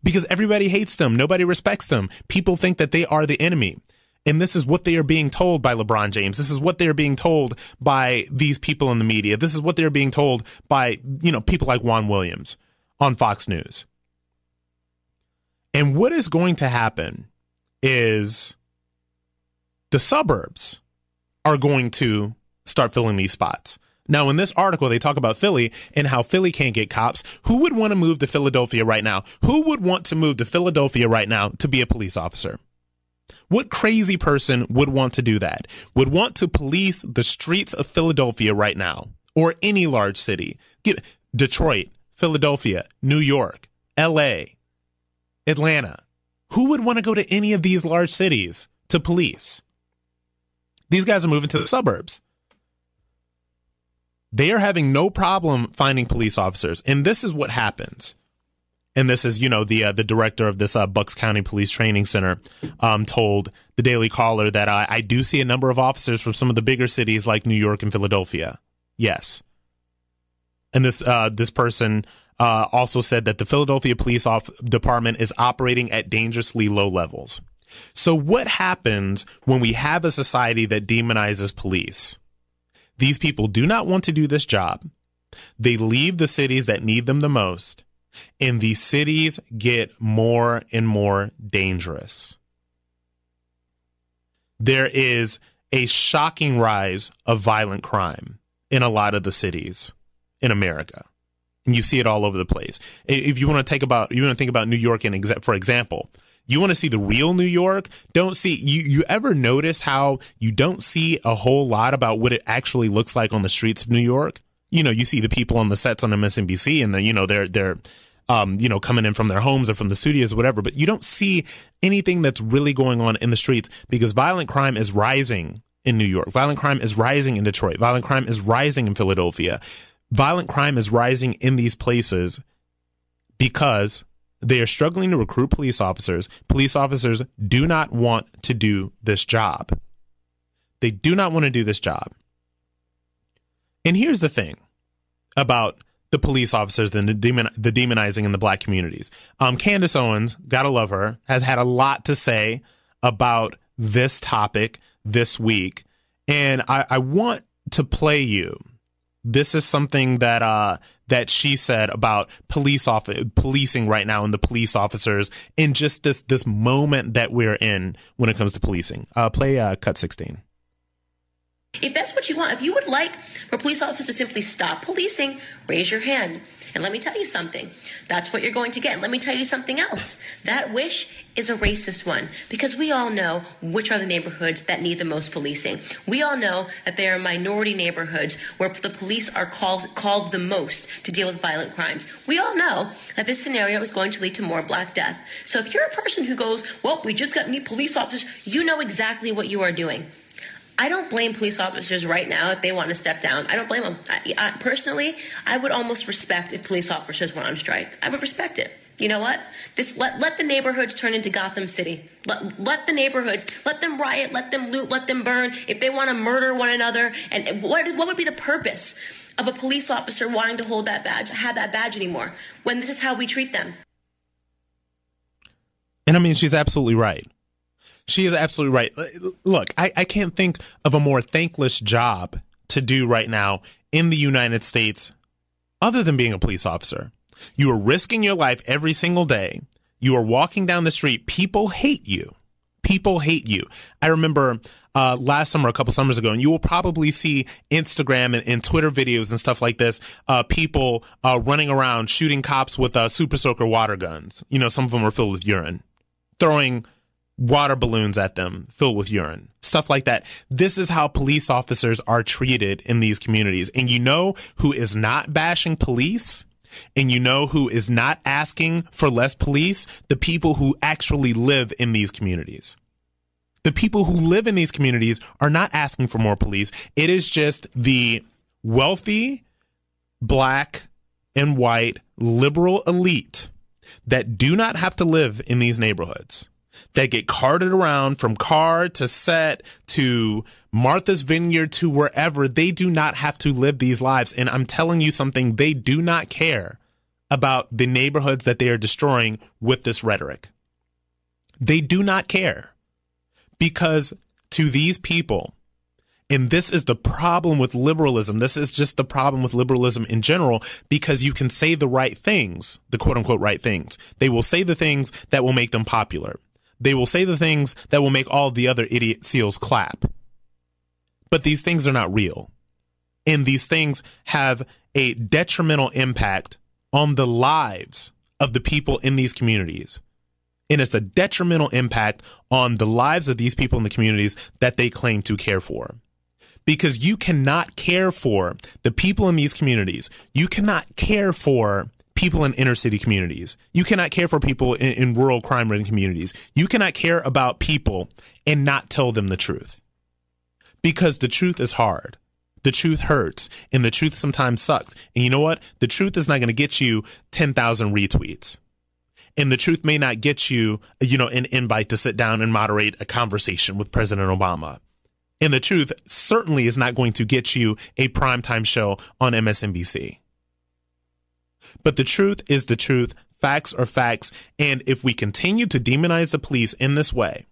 because everybody hates them. Nobody respects them. People think that they are the enemy. And this is what they are being told by LeBron James. This is what they are being told by these people in the media. This is what they're being told by, you know, people like Juan Williams on Fox News. And what is going to happen is the suburbs are going to start filling these spots. Now, in this article, they talk about Philly and how Philly can't get cops. Who would want to move to Philadelphia right now? Who would want to move to Philadelphia right now to be a police officer? What crazy person would want to do that? Would want to police the streets of Philadelphia right now or any large city? Get Detroit, Philadelphia, New York, LA, Atlanta. Who would want to go to any of these large cities to police? These guys are moving to the suburbs. They are having no problem finding police officers. And this is what happens. And this is, you know, the uh, the director of this uh, Bucks County Police Training Center um, told the Daily Caller that I, I do see a number of officers from some of the bigger cities like New York and Philadelphia. Yes. And this uh, this person uh, also said that the Philadelphia Police Department is operating at dangerously low levels. So, what happens when we have a society that demonizes police? These people do not want to do this job. They leave the cities that need them the most, and these cities get more and more dangerous. There is a shocking rise of violent crime in a lot of the cities in America and you see it all over the place. If you want to take about, you want to think about New York, exa- for example, you want to see the real New York. Don't see you. You ever notice how you don't see a whole lot about what it actually looks like on the streets of New York? You know, you see the people on the sets on MSNBC, and the, you know they're they're um, you know, coming in from their homes or from the studios whatever, but you don't see anything that's really going on in the streets because violent crime is rising in New York. Violent crime is rising in Detroit. Violent crime is rising in Philadelphia violent crime is rising in these places because they are struggling to recruit police officers. Police officers do not want to do this job. They do not want to do this job. And here's the thing about the police officers and the, demon, the demonizing in the black communities. Um, Candace Owens, gotta love her, has had a lot to say about this topic this week. And I, I want to play you this is something that uh that she said about police off policing right now and the police officers in just this this moment that we're in when it comes to policing. Uh, play uh, cut sixteen. If that's what you want, if you would like for police officers to simply stop policing, raise your hand. And let me tell you something. That's what you're going to get. And let me tell you something else. That wish is a racist one because we all know which are the neighborhoods that need the most policing. We all know that there are minority neighborhoods where the police are called called the most to deal with violent crimes. We all know that this scenario is going to lead to more black death. So if you're a person who goes, "Well, we just got new police officers," you know exactly what you are doing. I don't blame police officers right now if they want to step down. I don't blame them. I, I, personally, I would almost respect if police officers went on strike. I would respect it. You know what? This let let the neighborhoods turn into Gotham City. Let let the neighborhoods let them riot, let them loot, let them burn. If they want to murder one another, and what what would be the purpose of a police officer wanting to hold that badge, have that badge anymore? When this is how we treat them. And I mean, she's absolutely right. She is absolutely right. Look, I, I can't think of a more thankless job to do right now in the United States other than being a police officer. You are risking your life every single day. You are walking down the street. People hate you. People hate you. I remember uh, last summer, a couple summers ago, and you will probably see Instagram and, and Twitter videos and stuff like this. Uh, people uh, running around shooting cops with uh, super soaker water guns. You know, some of them are filled with urine, throwing water balloons at them filled with urine, stuff like that. This is how police officers are treated in these communities. And you know who is not bashing police? And you know who is not asking for less police? The people who actually live in these communities. The people who live in these communities are not asking for more police. It is just the wealthy, black, and white liberal elite that do not have to live in these neighborhoods that get carted around from car to set to Martha's Vineyard to wherever. They do not have to live these lives. And I'm telling you something, they do not care about the neighborhoods that they are destroying with this rhetoric. They do not care because to these people, and this is the problem with liberalism. This is just the problem with liberalism in general, because you can say the right things, the quote unquote right things. They will say the things that will make them popular. They will say the things that will make all the other idiot seals clap. But these things are not real. And these things have a detrimental impact on the lives of the people in these communities. And it's a detrimental impact on the lives of these people in the communities that they claim to care for. Because you cannot care for the people in these communities. You cannot care for people in inner city communities. You cannot care for people in, in rural crime ridden communities. You cannot care about people and not tell them the truth. Because the truth is hard. The truth hurts and the truth sometimes sucks. And you know what? The truth is not going to get you 10,000 retweets. And the truth may not get you, you know, an invite to sit down and moderate a conversation with President Obama. And the truth certainly is not going to get you a primetime show on MSNBC. But the truth is the truth. Facts are facts. And if we continue to demonize the police in this way,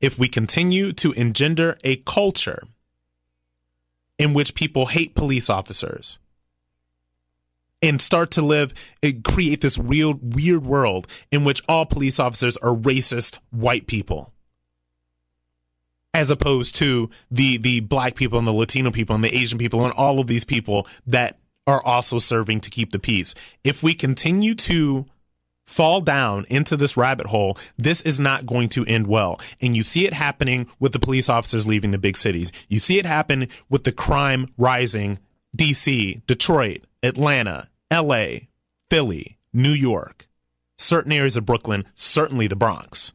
if we continue to engender a culture in which people hate police officers and start to live and create this weird, weird world in which all police officers are racist white people as opposed to the the black people and the latino people and the asian people and all of these people that are also serving to keep the peace. If we continue to fall down into this rabbit hole, this is not going to end well. And you see it happening with the police officers leaving the big cities. You see it happen with the crime rising DC, Detroit, Atlanta, LA, Philly, New York, certain areas of Brooklyn, certainly the Bronx.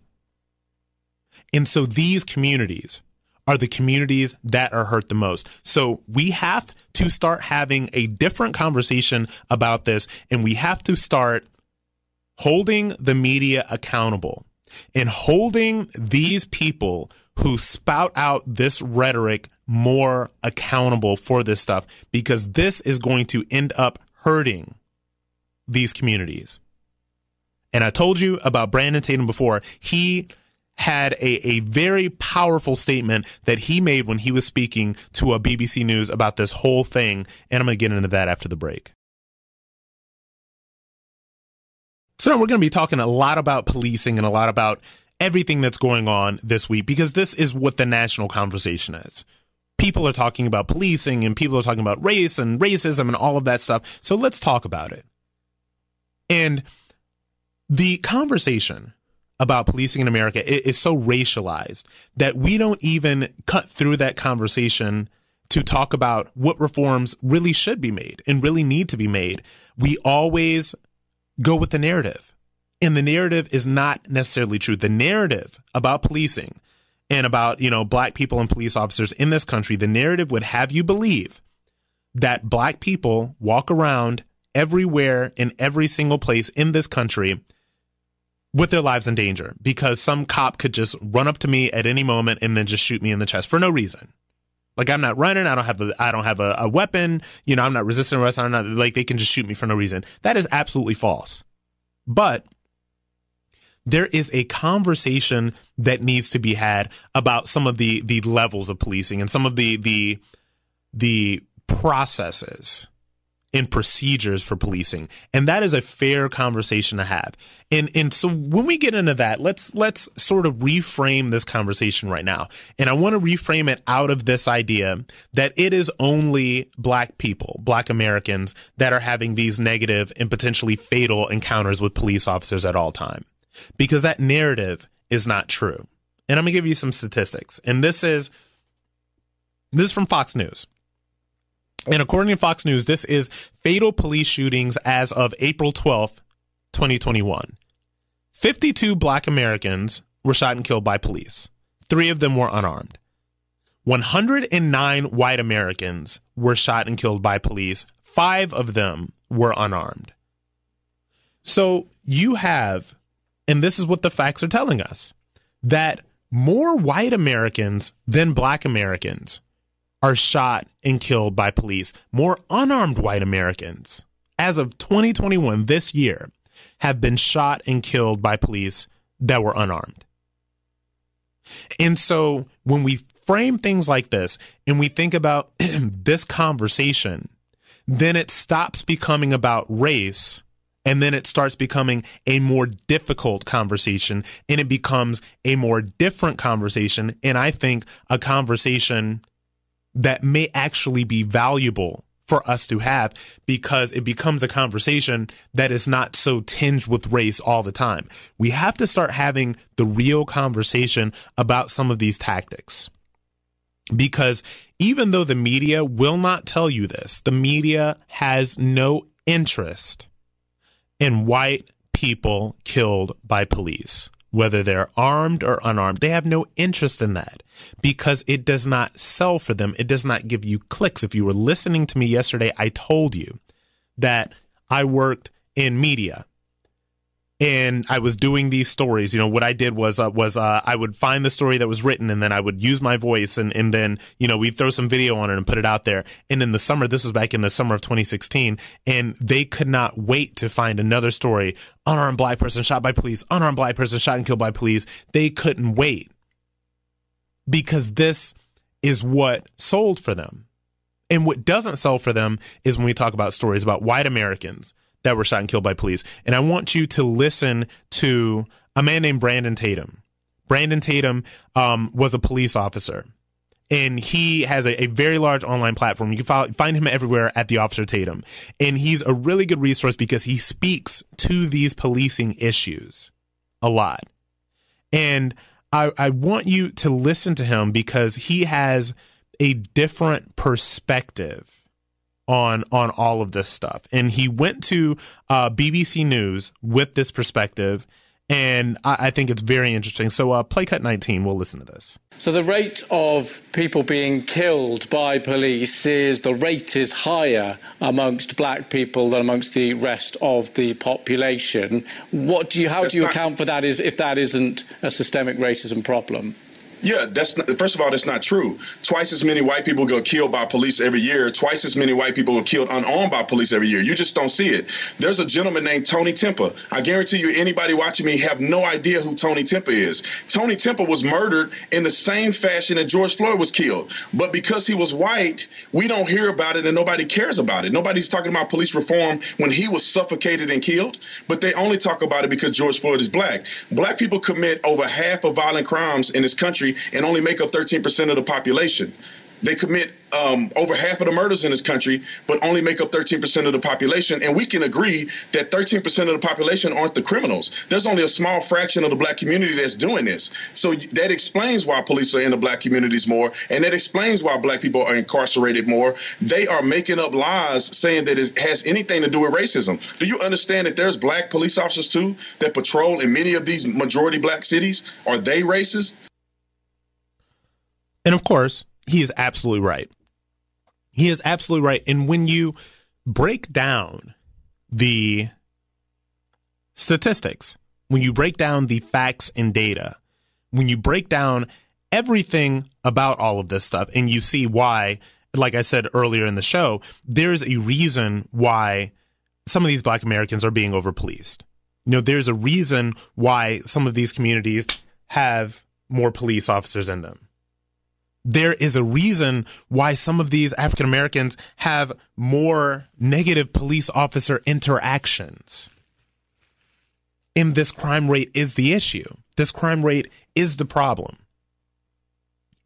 And so these communities are the communities that are hurt the most. So we have to start having a different conversation about this and we have to start holding the media accountable and holding these people who spout out this rhetoric more accountable for this stuff because this is going to end up hurting these communities. And I told you about Brandon Tatum before. He had a, a very powerful statement that he made when he was speaking to a BBC News about this whole thing. And I'm going to get into that after the break. So we're going to be talking a lot about policing and a lot about everything that's going on this week because this is what the national conversation is. People are talking about policing and people are talking about race and racism and all of that stuff. So let's talk about it. And the conversation about policing in America is so racialized that we don't even cut through that conversation to talk about what reforms really should be made and really need to be made. We always go with the narrative. And the narrative is not necessarily true. The narrative about policing and about, you know, black people and police officers in this country, the narrative would have you believe that black people walk around everywhere in every single place in this country with their lives in danger because some cop could just run up to me at any moment and then just shoot me in the chest for no reason. Like I'm not running. I don't have a, I don't have a, a weapon. You know, I'm not resisting arrest. I'm not like they can just shoot me for no reason. That is absolutely false. But there is a conversation that needs to be had about some of the the levels of policing and some of the the the processes in procedures for policing. And that is a fair conversation to have. And and so when we get into that, let's let's sort of reframe this conversation right now. And I want to reframe it out of this idea that it is only black people, black Americans that are having these negative and potentially fatal encounters with police officers at all time. Because that narrative is not true. And I'm going to give you some statistics. And this is this is from Fox News. And according to Fox News, this is fatal police shootings as of April 12th, 2021. 52 black Americans were shot and killed by police. Three of them were unarmed. 109 white Americans were shot and killed by police. Five of them were unarmed. So you have, and this is what the facts are telling us, that more white Americans than black Americans are shot and killed by police. More unarmed white Americans, as of 2021, this year, have been shot and killed by police that were unarmed. And so when we frame things like this and we think about this conversation, then it stops becoming about race and then it starts becoming a more difficult conversation and it becomes a more different conversation. And I think a conversation that may actually be valuable for us to have because it becomes a conversation that is not so tinged with race all the time. We have to start having the real conversation about some of these tactics. Because even though the media will not tell you this, the media has no interest in white people killed by police whether they're armed or unarmed. They have no interest in that because it does not sell for them. It does not give you clicks. If you were listening to me yesterday, I told you that I worked in media and I was doing these stories. You know, what I did was uh, was uh, I would find the story that was written, and then I would use my voice, and and then you know we'd throw some video on it and put it out there. And in the summer, this was back in the summer of 2016, and they could not wait to find another story: unarmed black person shot by police, unarmed black person shot and killed by police. They couldn't wait because this is what sold for them. And what doesn't sell for them is when we talk about stories about white Americans that were shot and killed by police. And I want you to listen to a man named Brandon Tatum. Brandon Tatum um, was a police officer. And he has a, a very large online platform. You can follow, find him everywhere at the Officer Tatum. And he's a really good resource because he speaks to these policing issues a lot. And I, I want you to listen to him because he has a different perspective on on all of this stuff. And he went to uh, BBC News with this perspective, and I, I think it's very interesting. So, uh, play cut 19. We'll listen to this. So, the rate of people being killed by police is the rate is higher amongst black people than amongst the rest of the population. What do you? How That's do you not- account for that? Is if that isn't a systemic racism problem? Yeah, that's not, first of all, that's not true. Twice as many white people get killed by police every year. Twice as many white people are killed unarmed by police every year. You just don't see it. There's a gentleman named Tony Timpa. I guarantee you, anybody watching me have no idea who Tony Timpa is. Tony Timpa was murdered in the same fashion that George Floyd was killed, but because he was white, we don't hear about it and nobody cares about it. Nobody's talking about police reform when he was suffocated and killed, but they only talk about it because George Floyd is black. Black people commit over half of violent crimes in this and only make up 13% of the population. They commit um, over half of the murders in this country, but only make up 13% of the population. And we can agree that 13% of the population aren't the criminals. There's only a small fraction of the black community that's doing this. So that explains why police are in the black communities more, and that explains why black people are incarcerated more. They are making up lies saying that it has anything to do with racism. Do you understand that there's black police officers too that patrol in many of these majority black cities? Are they racist? And of course, he is absolutely right. He is absolutely right. And when you break down the statistics, when you break down the facts and data, when you break down everything about all of this stuff, and you see why, like I said earlier in the show, there's a reason why some of these black Americans are being overpoliced. You know, there's a reason why some of these communities have more police officers in them there is a reason why some of these African Americans have more negative police officer interactions. And this crime rate is the issue. This crime rate is the problem.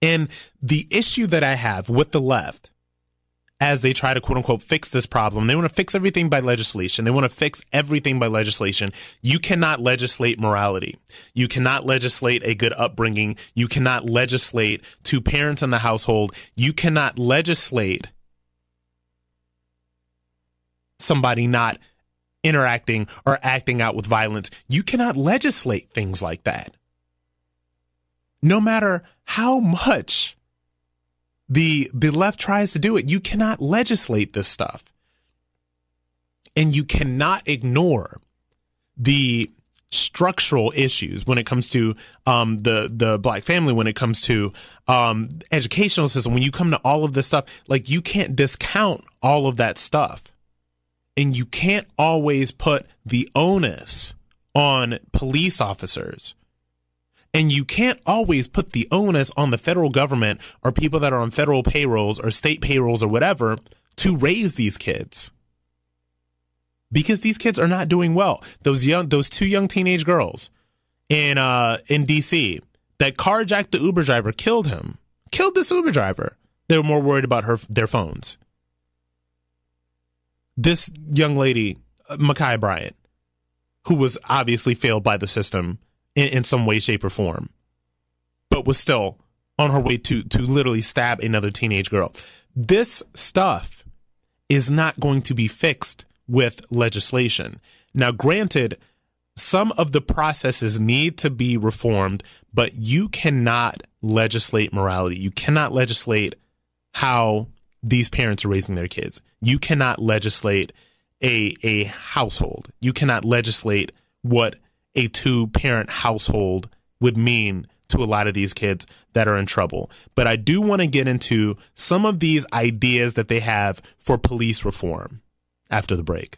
And the issue that I have with the left as they try to quote unquote fix this problem. They want to fix everything by legislation. They want to fix everything by legislation. You cannot legislate morality. You cannot legislate a good upbringing. You cannot legislate two parents in the household. You cannot legislate somebody not interacting or acting out with violence. You cannot legislate things like that. No matter how much the the left tries to do it. You cannot legislate this stuff. And you cannot ignore the structural issues when it comes to um, the the black family, when it comes to um, educational system, when you come to all of this stuff, like you can't discount all of that stuff, and you can't always put the onus on police officers and you can't always put the onus on the federal government or people that are on federal payrolls or state payrolls or whatever to raise these kids. Because these kids are not doing well. Those young those two young teenage girls in uh in DC that carjacked the Uber driver, killed him. Killed this Uber driver. They were more worried about her their phones. This young lady, Ma'Khia Bryant, who was obviously failed by the system in, in some way, shape, or form, but was still on her way to to literally stab another teenage girl. This stuff is not going to be fixed with legislation. Now, granted, some of the processes need to be reformed, but you cannot legislate morality. You cannot legislate how these parents are raising their kids. You cannot legislate a a household. You cannot legislate what a two parent household would mean to a lot of these kids that are in trouble. But I do want to get into some of these ideas that they have for police reform after the break.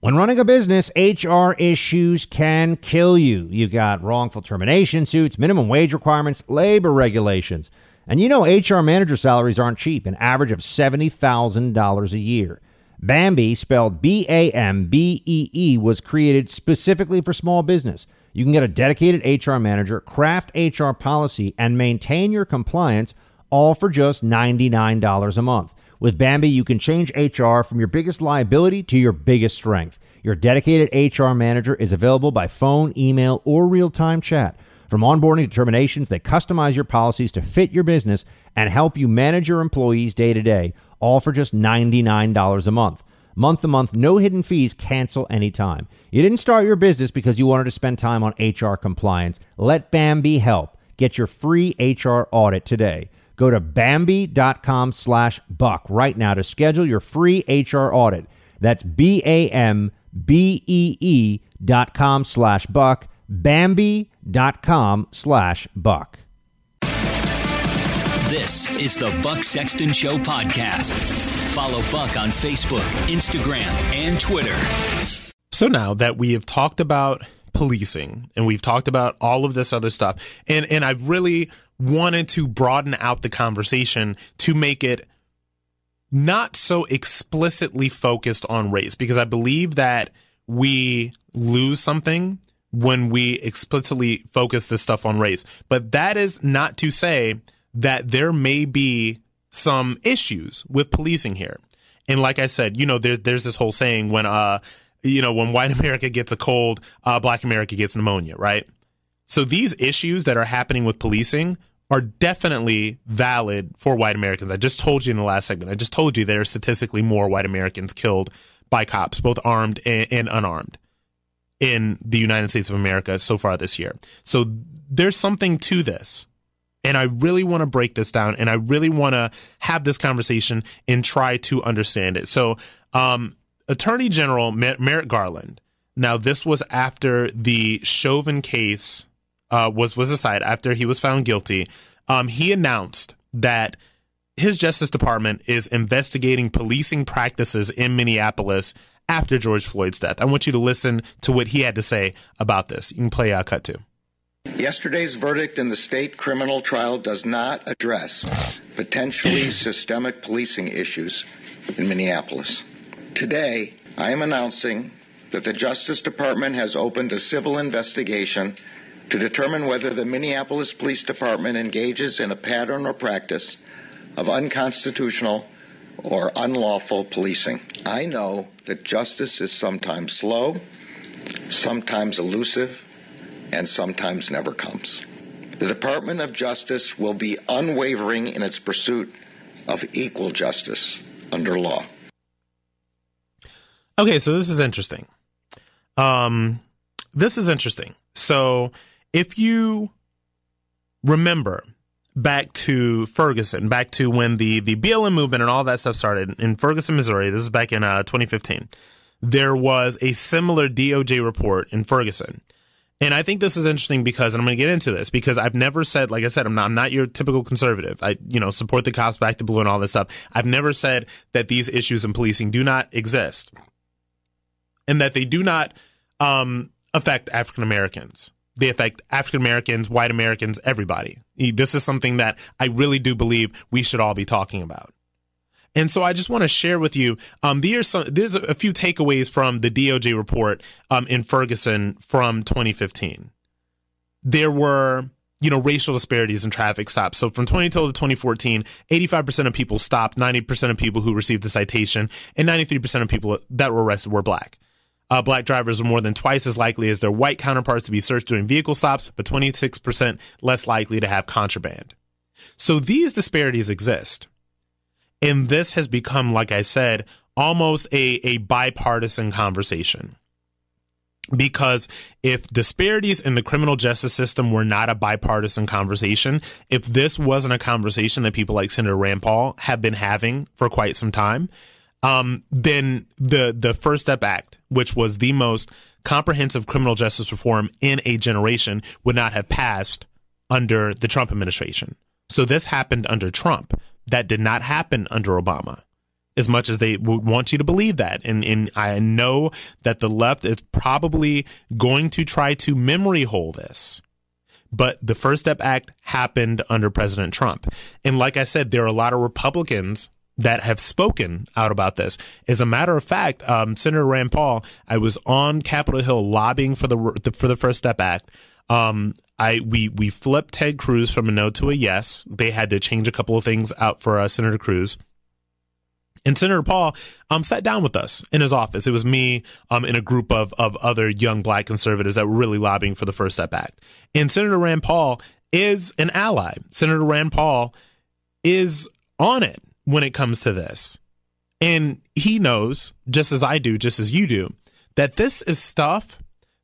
When running a business, HR issues can kill you. You got wrongful termination suits, minimum wage requirements, labor regulations. And you know HR manager salaries aren't cheap, an average of $70,000 a year. Bambee, spelled B A M B E E, was created specifically for small business. You can get a dedicated HR manager, craft HR policy, and maintain your compliance all for just $99 a month. With Bambee, you can change HR from your biggest liability to your biggest strength. Your dedicated HR manager is available by phone, email, or real time chat. From onboarding determinations, they customize your policies to fit your business and help you manage your employees day to day all for just $99 a month. Month to month, no hidden fees, cancel anytime. You didn't start your business because you wanted to spend time on HR compliance. Let Bambee help. Get your free HR audit today. Go to Bambee.com slash buck right now to schedule your free HR audit. That's B-A-M-B-E-E dot com slash buck. Bambee.com slash buck. This is the Buck Sexton Show podcast. Follow Buck on Facebook, Instagram, and Twitter. So now that we have talked about policing and we've talked about all of this other stuff, and, and I've really wanted to broaden out the conversation to make it not so explicitly focused on race because I believe that we lose something when we explicitly focus this stuff on race. But that is not to say that there may be some issues with policing here. And like I said, you know, there's there's this whole saying when uh you know when white America gets a cold, uh, black America gets pneumonia, right? So these issues that are happening with policing are definitely valid for white Americans. I just told you in the last segment. I just told you there are statistically more white Americans killed by cops, both armed and, and unarmed, in the United States of America so far this year. So there's something to this. And I really want to break this down and I really want to have this conversation and try to understand it. So, um, Attorney General Merrick Garland. Now, this was after the Chauvin case uh, was was aside after he was found guilty. Um, he announced that his Justice Department is investigating policing practices in Minneapolis after George Floyd's death. I want you to listen to what he had to say about this. You can play uh, cut two. Yesterday's verdict in the state criminal trial does not address potentially systemic policing issues in Minneapolis. Today, I am announcing that the Justice Department has opened a civil investigation to determine whether the Minneapolis Police Department engages in a pattern or practice of unconstitutional or unlawful policing. I know that justice is sometimes slow, sometimes elusive, and sometimes never comes. The Department of Justice will be unwavering in its pursuit of equal justice under law. Okay, so this is interesting. Um, this is interesting. So if you remember back to Ferguson, back to when the the BLM movement and all that stuff started in Ferguson, Missouri. This is back in uh, 2015. There was a similar DOJ report in Ferguson. And I think this is interesting because, and I'm going to get into this because I've never said, like I said, I'm not, I'm not your typical conservative. I, you know, support the cops back to blue and all this stuff. I've never said that these issues in policing do not exist and that they do not, um, affect African Americans. They affect African Americans, white Americans, everybody. This is something that I really do believe we should all be talking about. And so I just want to share with you, um, there's some, there's a few takeaways from the DOJ report, um, in Ferguson from 2015. There were, you know, racial disparities in traffic stops. So from 2012 to 2014, 85% of people stopped, 90% of people who received the citation, and 93% of people that were arrested were black. Uh, black drivers are more than twice as likely as their white counterparts to be searched during vehicle stops, but 26% less likely to have contraband. So these disparities exist. And this has become, like I said, almost a, a bipartisan conversation. Because if disparities in the criminal justice system were not a bipartisan conversation, if this wasn't a conversation that people like Senator Rand Paul have been having for quite some time, um, then the the First Step Act, which was the most comprehensive criminal justice reform in a generation, would not have passed under the Trump administration. So this happened under Trump. That did not happen under Obama. As much as they would want you to believe that. And, and I know that the left is probably going to try to memory hole this. But the First Step Act happened under President Trump. And like I said, there are a lot of Republicans that have spoken out about this. As a matter of fact, um, Senator Rand Paul, I was on Capitol Hill lobbying for the, for the First Step Act. Um, I we we flipped Ted Cruz from a no to a yes. They had to change a couple of things out for uh, Senator Cruz. And Senator Paul um, sat down with us in his office. It was me um, and a group of, of other young black conservatives that were really lobbying for the First Step Act. And Senator Rand Paul is an ally. Senator Rand Paul is on it when it comes to this. And he knows, just as I do, just as you do, that this is stuff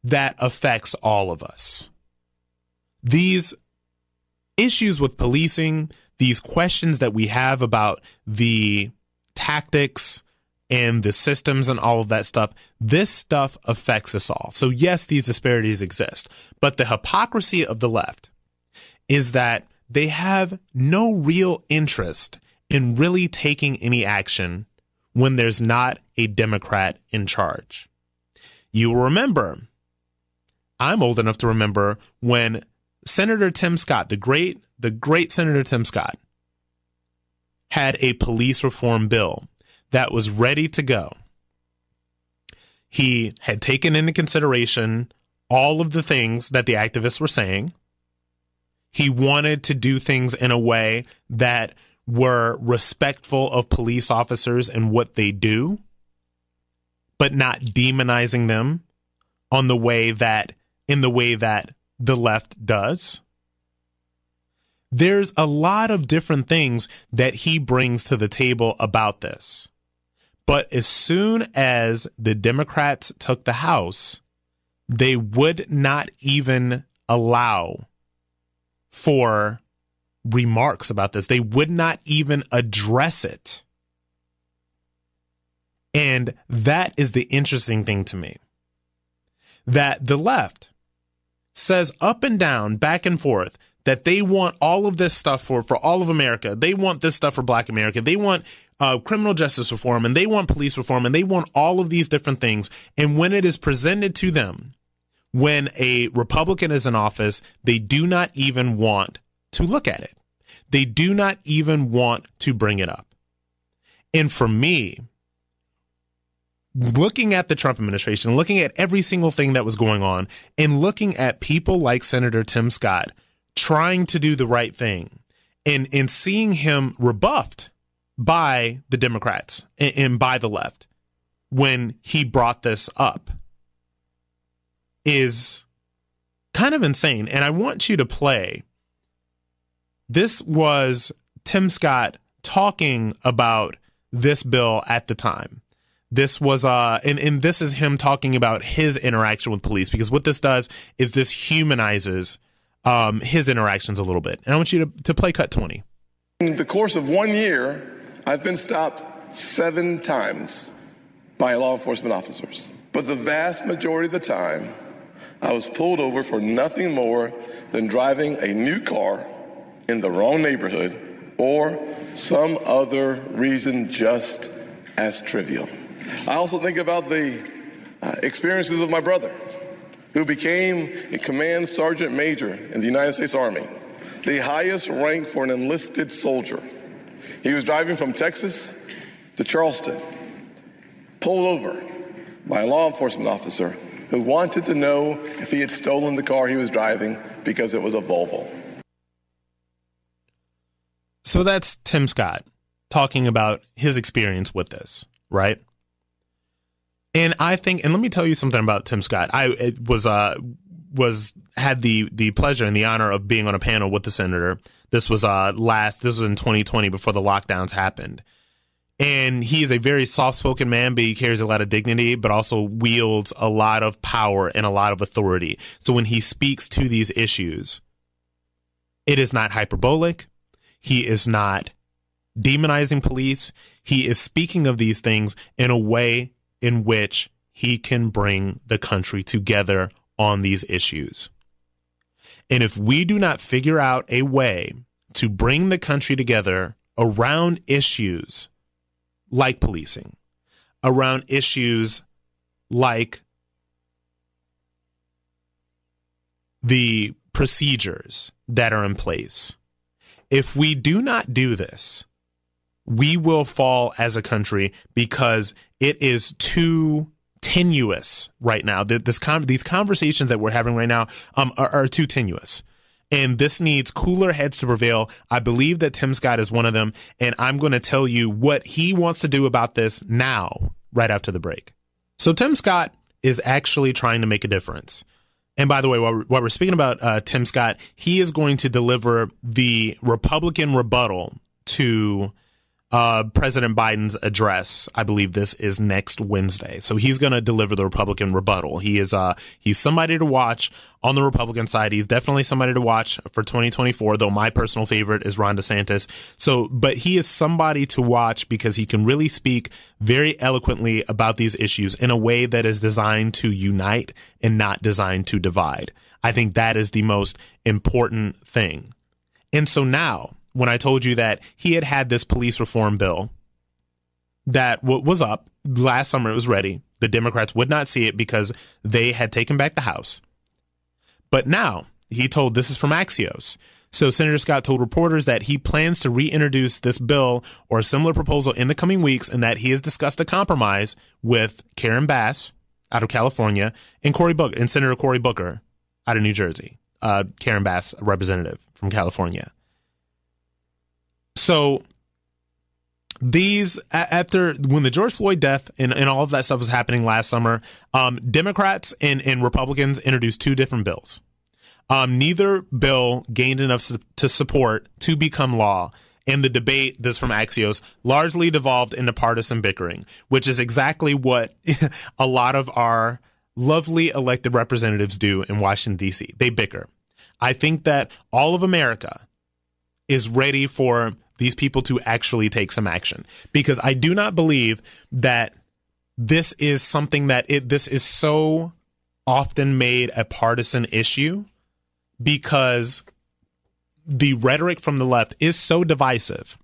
that affects all of us. These issues with policing, these questions that we have about the tactics and the systems and all of that stuff, this stuff affects us all. So, yes, these disparities exist, but the hypocrisy of the left is that they have no real interest in really taking any action when there's not a Democrat in charge. You remember, I'm old enough to remember when Senator Tim Scott, the great, the great Senator Tim Scott, had a police reform bill that was ready to go. He had taken into consideration all of the things that the activists were saying. He wanted to do things in a way that were respectful of police officers and what they do, but not demonizing them on the way that in the way that the left does. There's a lot of different things that he brings to the table about this. But as soon as the Democrats took the House, they would not even allow for remarks about this. They would not even address it. And that is the interesting thing to me. That the left says up and down, back and forth, that they want all of this stuff for, for all of America. They want this stuff for black America. They want uh, criminal justice reform and they want police reform and they want all of these different things. And when it is presented to them when a Republican is in office, they do not even want to look at it. They do not even want to bring it up. And for me, looking at the Trump administration, looking at every single thing that was going on, and looking at people like Senator Tim Scott trying to do the right thing and, and seeing him rebuffed by the Democrats and, and by the left when he brought this up is kind of insane. And I want you to play. This was Tim Scott talking about this bill at the time. This was uh and, and this is him talking about his interaction with police because what this does is this humanizes um his interactions a little bit. And I want you to, to play cut 20. In the course of one year, I've been stopped seven times by law enforcement officers. But the vast majority of the time, I was pulled over for nothing more than driving a new car in the wrong neighborhood or some other reason just as trivial. I also think about the uh, experiences of my brother, who became a command sergeant major in the United States Army, the highest rank for an enlisted soldier. He was driving from Texas to Charleston, pulled over by a law enforcement officer who wanted to know if he had stolen the car he was driving because it was a Volvo. So that's Tim Scott talking about his experience with this, right? And I think, and let me tell you something about Tim Scott. I was uh was had the the pleasure and the honor of being on a panel with the senator. This was uh last. This was in 2020 before the lockdowns happened, and he is a very soft spoken man, but he carries a lot of dignity, but also wields a lot of power and a lot of authority. So when he speaks to these issues, it is not hyperbolic. He is not demonizing police. He is speaking of these things in a way in which he can bring the country together on these issues. And if we do not figure out a way to bring the country together around issues like policing, around issues like the procedures that are in place. If we do not do this, we will fall as a country because it is too tenuous right now. This con- these conversations that we're having right now um, are, are too tenuous and this needs cooler heads to prevail. I believe that Tim Scott is one of them, and I'm going to tell you what he wants to do about this now, right after the break. So, Tim Scott is actually trying to make a difference. And by the way, while we're, while we're speaking about uh, Tim Scott, he is going to deliver the Republican rebuttal to uh, President Biden's address. I believe this is next Wednesday. So he's going to deliver the Republican rebuttal. He is uh he's somebody to watch on the Republican side. He's definitely somebody to watch for 2024. Though my personal favorite is Ron DeSantis. So, but he is somebody to watch because he can really speak very eloquently about these issues in a way that is designed to unite and not designed to divide. I think that is the most important thing. And so now when I told you that he had had this police reform bill that w- was up last summer, it was ready. The Democrats would not see it because they had taken back the House. But now he told this is from Axios. So Senator Scott told reporters that he plans to reintroduce this bill or a similar proposal in the coming weeks and that he has discussed a compromise with Karen Bass out of California and Cory Booker and Senator Cory Booker out of New Jersey. Uh, Karen Bass, a representative from California. So these after when the George Floyd death and, and all of that stuff was happening last summer, um, Democrats and, and Republicans introduced two different bills. Um, neither bill gained enough su- to support to become law. And the debate, this from Axios, largely devolved into partisan bickering, which is exactly what a lot of our lovely elected representatives do in Washington, D.C. They bicker. I think that all of America is ready for these people to actually take some action because I do not believe that this is something that it this is so often made a partisan issue because the rhetoric from the left is so divisive.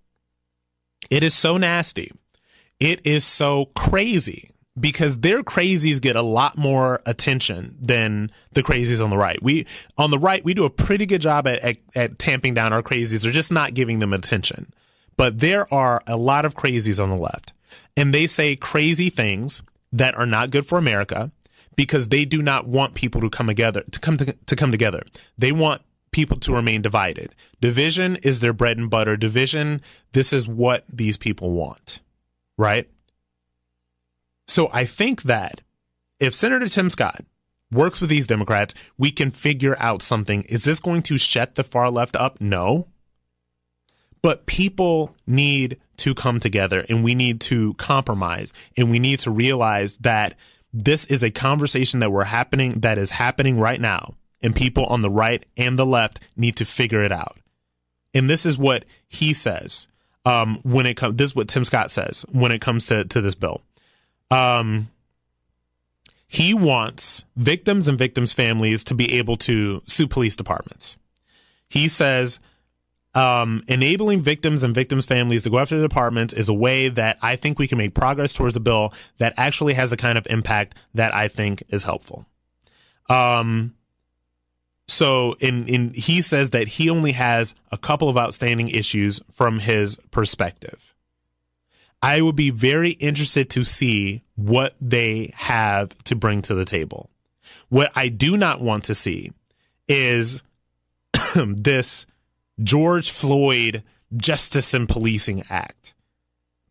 It is so nasty. It is so crazy because their crazies get a lot more attention than the crazies on the right. We on the right we do a pretty good job at, at, at tamping down our crazies or just not giving them attention. But there are a lot of crazies on the left, and they say crazy things that are not good for America because they do not want people to come together to come to, to come together. They want people to remain divided. Division is their bread and butter. Division, this is what these people want. Right? So I think that if Senator Tim Scott works with these Democrats, we can figure out something. Is this going to shut the far left up? No. But people need to come together and we need to compromise and we need to realize that this is a conversation that we're happening that is happening right now and people on the right and the left need to figure it out. And this is what he says um, when it comes. This is what Tim Scott says when it comes to to this bill. Um, he wants victims and victims' families to be able to sue police departments. He says um, enabling victims and victims' families to go after the departments is a way that I think we can make progress towards a bill that actually has the kind of impact that I think is helpful. Um, so in, in he says that he only has a couple of outstanding issues from his perspective. I would be very interested to see what they have to bring to the table. What I do not want to see is this George Floyd Justice and Policing Act.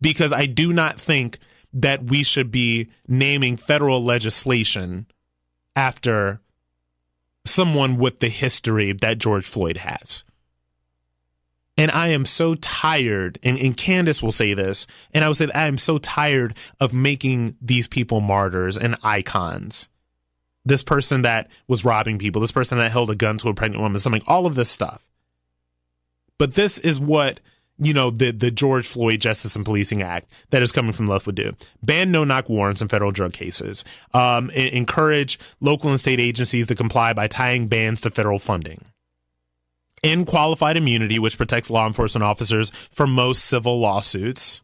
Because I do not think that we should be naming federal legislation after someone with the history that George Floyd has. And I am so tired, and, and Candace will say this, and I will say I am so tired of making these people martyrs and icons. This person that was robbing people, this person that held a gun to a pregnant woman, something, all of this stuff. But this is what you know the the George Floyd Justice and Policing Act that is coming from left would do: ban no knock warrants in federal drug cases, um, encourage local and state agencies to comply by tying bans to federal funding. End qualified immunity, which protects law enforcement officers from most civil lawsuits.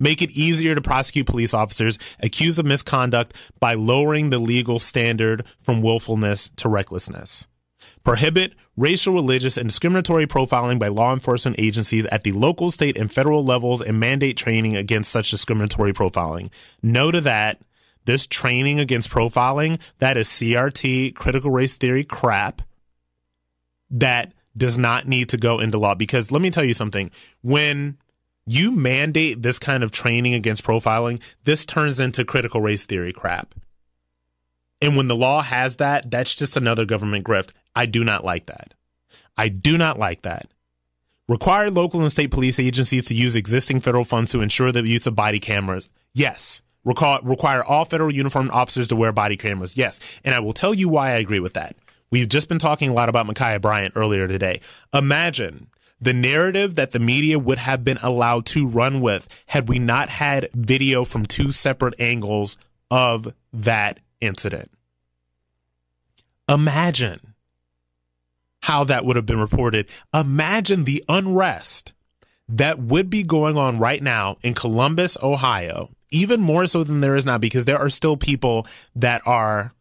Make it easier to prosecute police officers accused of misconduct by lowering the legal standard from willfulness to recklessness prohibit racial, religious, and discriminatory profiling by law enforcement agencies at the local, state, and federal levels and mandate training against such discriminatory profiling. No to that. This training against profiling, that is CRT, critical race theory crap that does not need to go into law. Because let me tell you something. When you mandate this kind of training against profiling, this turns into critical race theory crap. And when the law has that, that's just another government grift. I do not like that. I do not like that. Require local and state police agencies to use existing federal funds to ensure the use of body cameras. Yes. Require, require all federal uniformed officers to wear body cameras. Yes. And I will tell you why I agree with that. We've just been talking a lot about Ma'Khia Bryant earlier today. Imagine the narrative that the media would have been allowed to run with had we not had video from two separate angles of that incident. Imagine how that would have been reported. Imagine the unrest that would be going on right now in Columbus, Ohio, even more so than there is now, because there are still people that are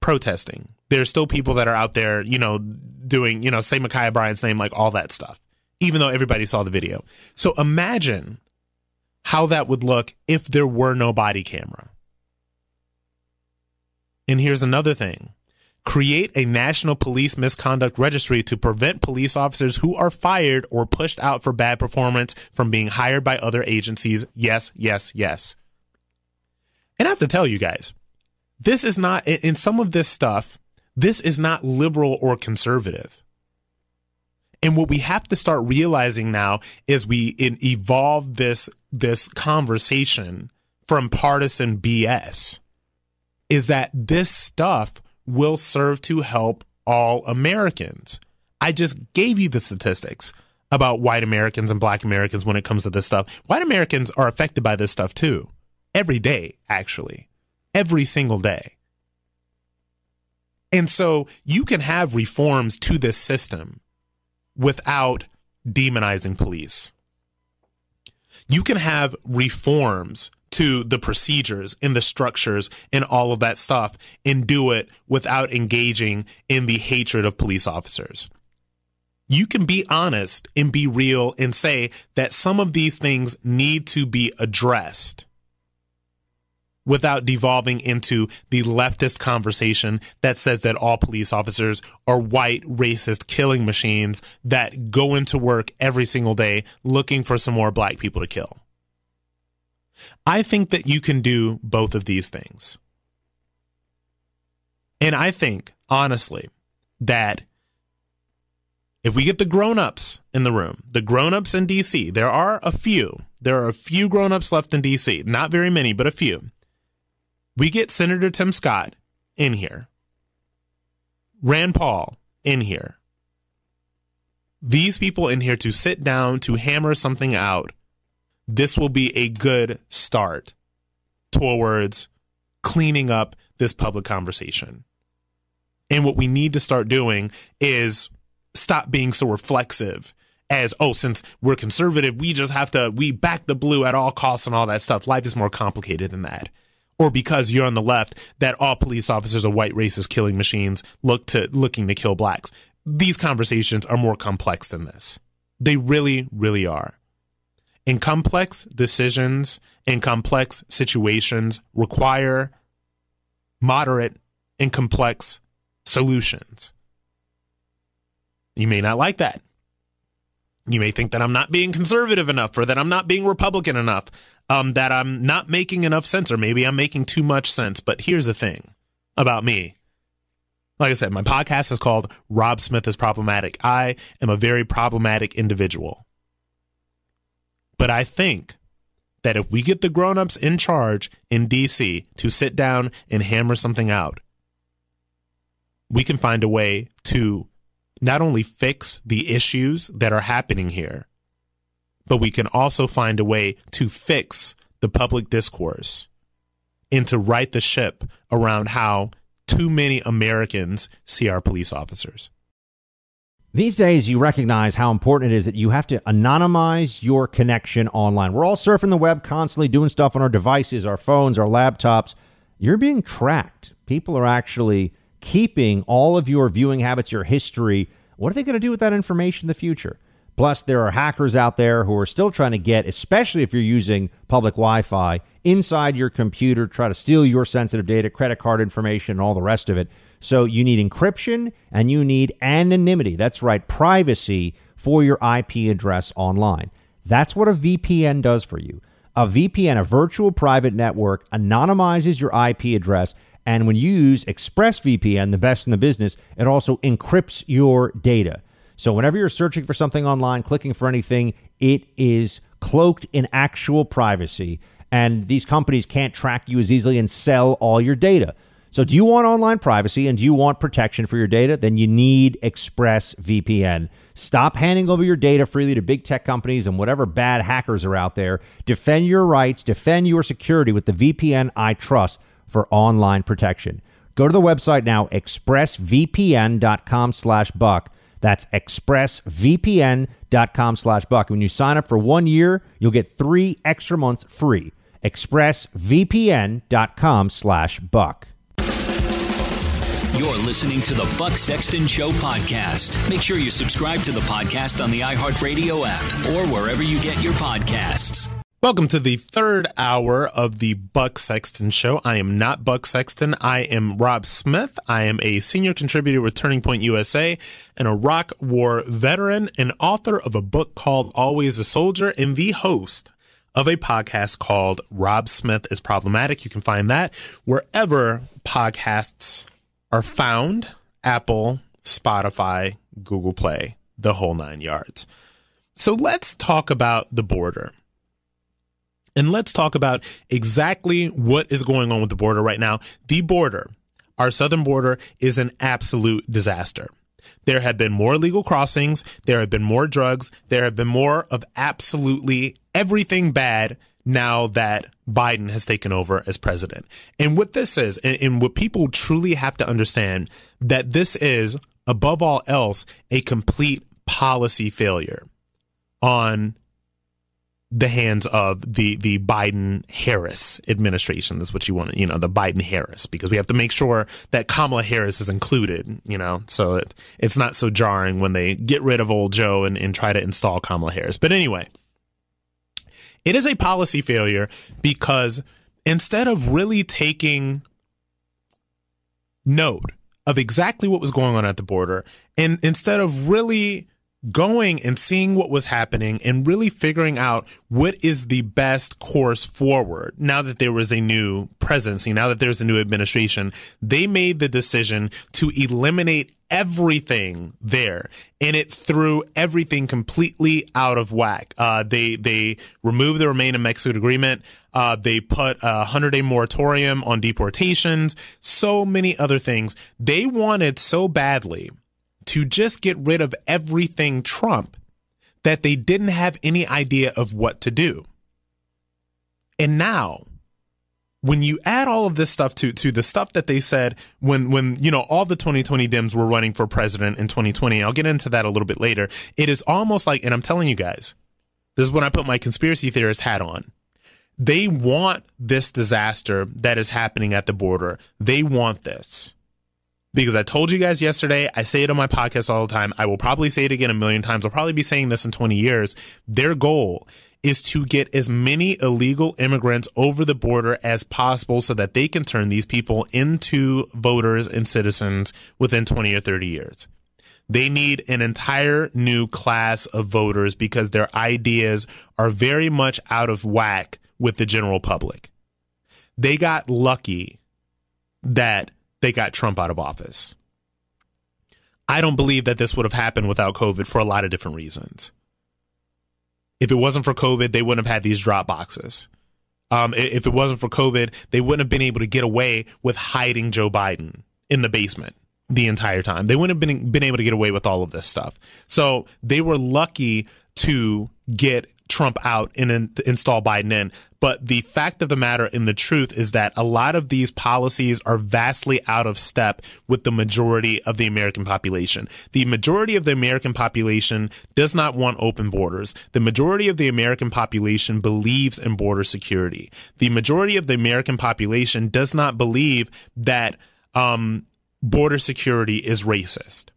protesting. There's still people that are out there, you know, doing, you know, say Ma'Khia Bryant's name, like all that stuff, even though everybody saw the video. So imagine how that would look if there were no body camera. And here's another thing create a national police misconduct registry to prevent police officers who are fired or pushed out for bad performance from being hired by other agencies. Yes, yes, yes. And I have to tell you guys, this is not, in some of this stuff, this is not liberal or conservative. And what we have to start realizing now is we evolve this, this conversation from partisan BS is that this stuff will serve to help all Americans. I just gave you the statistics about white Americans and black Americans when it comes to this stuff. White Americans are affected by this stuff too. Every day, actually. Every single day. And so you can have reforms to this system without demonizing police. You can have reforms to the procedures and the structures and all of that stuff and do it without engaging in the hatred of police officers. You can be honest and be real and say that some of these things need to be addressed without devolving into the leftist conversation that says that all police officers are white, racist killing machines that go into work every single day looking for some more black people to kill. I think that you can do both of these things. And I think, honestly, that if we get the grown-ups in the room, the grown-ups in DC, there are a few. There are a few grown-ups left in DC, not very many, but a few. We get Senator Tim Scott in here. Rand Paul in here. These people in here to sit down to hammer something out this will be a good start towards cleaning up this public conversation. And what we need to start doing is stop being so reflexive as, oh, since we're conservative, we just have to, we back the blue at all costs and all that stuff. Life is more complicated than that. Or because you're on the left, that all police officers are white racist killing machines look to, looking to kill blacks. These conversations are more complex than this. They really, really are. And complex decisions and complex situations require moderate and complex solutions. You may not like that. You may think that I'm not being conservative enough or that I'm not being Republican enough, um, that I'm not making enough sense, or maybe I'm making too much sense. But here's the thing about me. Like I said, my podcast is called Rob Smith is Problematic. I am a very problematic individual. But I think that if we get the grown-ups in charge in DC to sit down and hammer something out, we can find a way to not only fix the issues that are happening here, but we can also find a way to fix the public discourse and to right the ship around how too many Americans see our police officers. These days, you recognize how important it is that you have to anonymize your connection online. We're all surfing the web, constantly doing stuff on our devices, our phones, our laptops. You're being tracked. People are actually keeping all of your viewing habits, your history. What are they going to do with that information in the future? Plus, there are hackers out there who are still trying to get, especially if you're using public Wi Fi, inside your computer, try to steal your sensitive data, credit card information, and all the rest of it. So you need encryption and you need anonymity. That's right, privacy for your IP address online. That's what a VPN does for you. A VPN, a virtual private network, anonymizes your IP address. And when you use ExpressVPN, the best in the business, it also encrypts your data. So whenever you're searching for something online, clicking for anything, it is cloaked in actual privacy. And these companies can't track you as easily and sell all your data. So, do you want online privacy and do you want protection for your data? Then you need ExpressVPN. Stop handing over your data freely to big tech companies and whatever bad hackers are out there. Defend your rights, defend your security with the VPN I trust for online protection. Go to the website now, expressvpn.com slash buck. That's expressvpn.com slash buck. When you sign up for one year, you'll get three extra months free. expressvpn.com slash buck. You're listening to the Buck Sexton Show podcast. Make sure you subscribe to the podcast on the iHeartRadio app or wherever you get your podcasts. Welcome to the third hour of the Buck Sexton Show. I am not Buck Sexton. I am Rob Smith. I am a senior contributor with Turning Point USA, an Iraq War veteran, and author of a book called Always a Soldier, and the host of a podcast called Rob Smith is Problematic. You can find that wherever podcasts are found Apple, Spotify, Google Play, the whole nine yards. So let's talk about the border. And let's talk about exactly what is going on with the border right now. The border, our southern border, is an absolute disaster. There have been more illegal crossings. There have been more drugs. There have been more of absolutely everything bad now that Biden has taken over as president. And what this is, and, and, what people truly have to understand, that this is, above all else, a complete policy failure on the hands of the the Biden Harris administration. That's what you want, you know, the Biden Harris, because we have to make sure that Kamala Harris is included, you know, so that it's not so jarring when they get rid of old Joe and, and try to install Kamala Harris. But anyway, it is a policy failure because instead of really taking note of exactly what was going on at the border, and instead of really going and seeing what was happening and really figuring out what is the best course forward now that there was a new presidency, now that there's a new administration, they made the decision to eliminate everything there and it threw everything completely out of whack. Uh, they, they removed the Remain in Mexico agreement. Uh, they put a hundred day moratorium on deportations, so many other things. They wanted so badly to just get rid of everything Trump that they didn't have any idea of what to do. And now, when you add all of this stuff to to the stuff that they said when when you know all the 2020 Dems were running for president in 2020, I'll get into that a little bit later. It is almost like, and I'm telling you guys, this is when I put my conspiracy theorist hat on. They want this disaster that is happening at the border. They want this because I told you guys yesterday, I say it on my podcast all the time. I will probably say it again a million times. I'll probably be saying this in 20 years. Their goal is to get as many illegal immigrants over the border as possible so that they can turn these people into voters and citizens within 20 or 30 years. They need an entire new class of voters because their ideas are very much out of whack with the general public. They got lucky that they got Trump out of office. I don't believe that this would have happened without COVID for a lot of different reasons. If it wasn't for COVID, they wouldn't have had these drop boxes. Um, if it wasn't for COVID, they wouldn't have been able to get away with hiding Joe Biden in the basement the entire time. They wouldn't have been, been able to get away with all of this stuff. So they were lucky to get Trump out and in, install Biden in. But the fact of the matter and the truth is that a lot of these policies are vastly out of step with the majority of the American population. The majority of the American population does not want open borders. The majority of the American population believes in border security. The majority of the American population does not believe that um, border security is racist.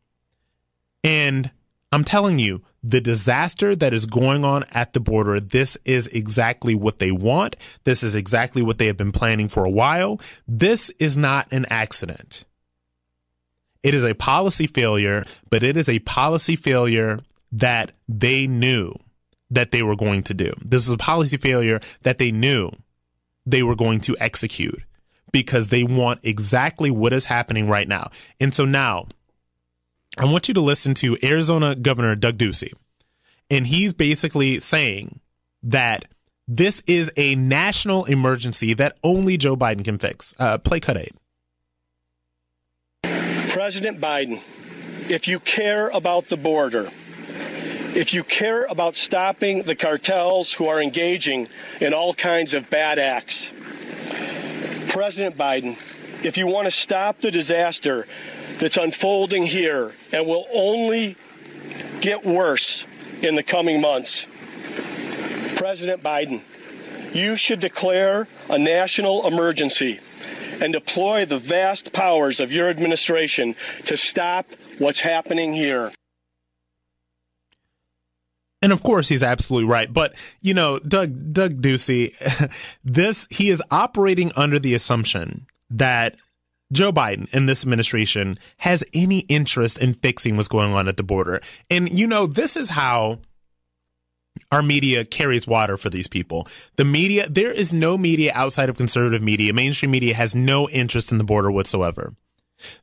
And I'm telling you, the disaster that is going on at the border, this is exactly what they want. This is exactly what they have been planning for a while. This is not an accident. It is a policy failure, but it is a policy failure that they knew that they were going to do. This is a policy failure that they knew they were going to execute because they want exactly what is happening right now. And so now, I want you to listen to Arizona Governor Doug Ducey. And he's basically saying that this is a national emergency that only Joe Biden can fix. Uh, play cut eight. President Biden, if you care about the border, if you care about stopping the cartels who are engaging in all kinds of bad acts, President Biden, if you want to stop the disaster that's unfolding here and will only get worse in the coming months. President Biden, you should declare a national emergency and deploy the vast powers of your administration to stop what's happening here. And of course, he's absolutely right. But you know, Doug Doug Ducey, this he is operating under the assumption that Joe Biden and this administration has any interest in fixing what's going on at the border. And, you know, this is how our media carries water for these people. The media, there is no media outside of conservative media. Mainstream media has no interest in the border whatsoever.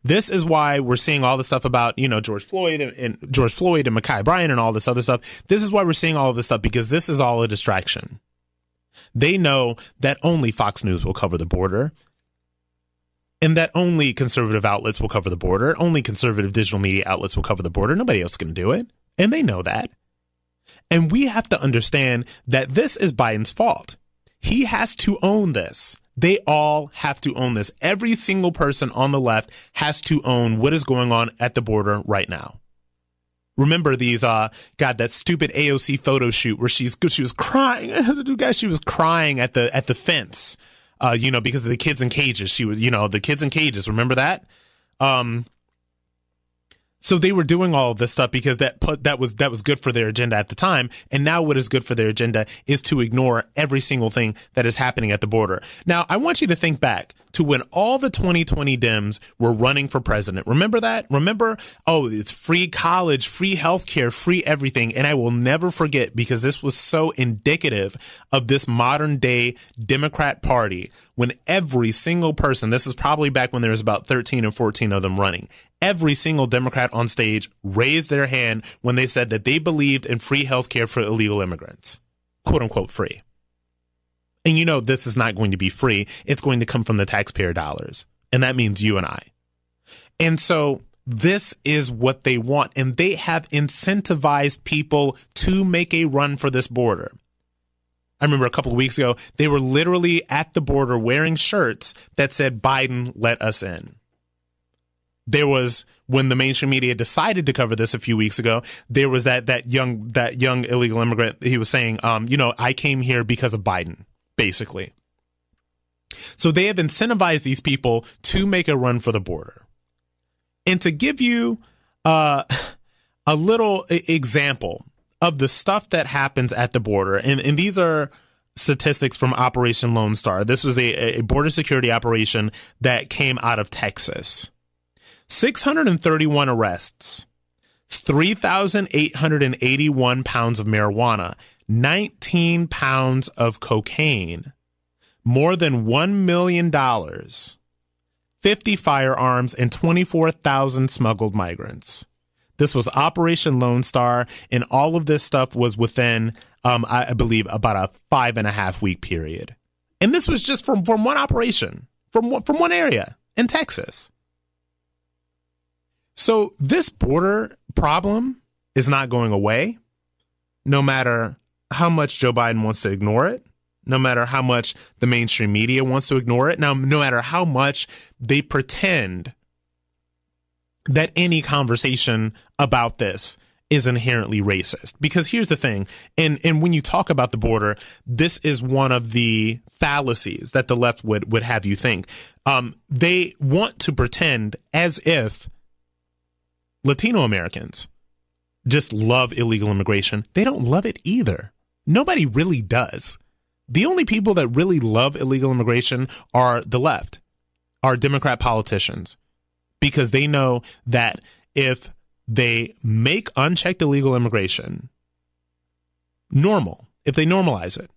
This is why we're seeing all the stuff about, you know, George Floyd and, and George Floyd and Ma'Khia Bryant and all this other stuff. This is why we're seeing all of this stuff because this is all a distraction. They know that only Fox News will cover the border and that only conservative outlets will cover the border. Only conservative digital media outlets will cover the border. Nobody else can do it. And they know that. And we have to understand that this is Biden's fault. He has to own this. They all have to own this. Every single person on the left has to own what is going on at the border right now. Remember these, uh, God, that stupid AOC photo shoot where she's, she was crying. Guys, she was crying at the, at the fence, uh, you know, because of the kids in cages. She was, you know, the kids in cages. Remember that? Um, so they were doing all this stuff because that put that was that was good for their agenda at the time. And now what is good for their agenda is to ignore every single thing that is happening at the border. Now I want you to think back to when all the 2020 Dems were running for president. Remember that? Remember, oh, it's free college, free healthcare, free everything. And I will never forget because this was so indicative of this modern day Democrat party when every single person, this is probably back when there was about 13 or 14 of them running, every single Democrat on stage raised their hand when they said that they believed in free healthcare for illegal immigrants, quote unquote free. And you know, this is not going to be free. It's going to come from the taxpayer dollars. And that means you and I. And so this is what they want. And they have incentivized people to make a run for this border. I remember a couple of weeks ago, they were literally at the border wearing shirts that said, Biden, let us in. There was when the mainstream media decided to cover this a few weeks ago, there was that that young that young illegal immigrant. He was saying, um, you know, I came here because of Biden basically. So they have incentivized these people to make a run for the border. And to give you uh, a little example of the stuff that happens at the border, and, and these are statistics from Operation Lone Star. This was a, a border security operation that came out of Texas. 631 arrests, 3,881 pounds of marijuana, 19 pounds of cocaine, more than $1 million, 50 firearms, and 24,000 smuggled migrants. This was Operation Lone Star, and all of this stuff was within, um, I believe, about a five and a half week period. And this was just from, from one operation, from, from one area in Texas. So this border problem is not going away, no matter how much Joe Biden wants to ignore it, no matter how much the mainstream media wants to ignore it, now, no matter how much they pretend that any conversation about this is inherently racist. Because here's the thing, and, and when you talk about the border, this is one of the fallacies that the left would, would have you think. Um, they want to pretend as if Latino Americans just love illegal immigration. They don't love it either. Nobody really does. The only people that really love illegal immigration are the left, are Democrat politicians, because they know that if they make unchecked illegal immigration normal, if they normalize it,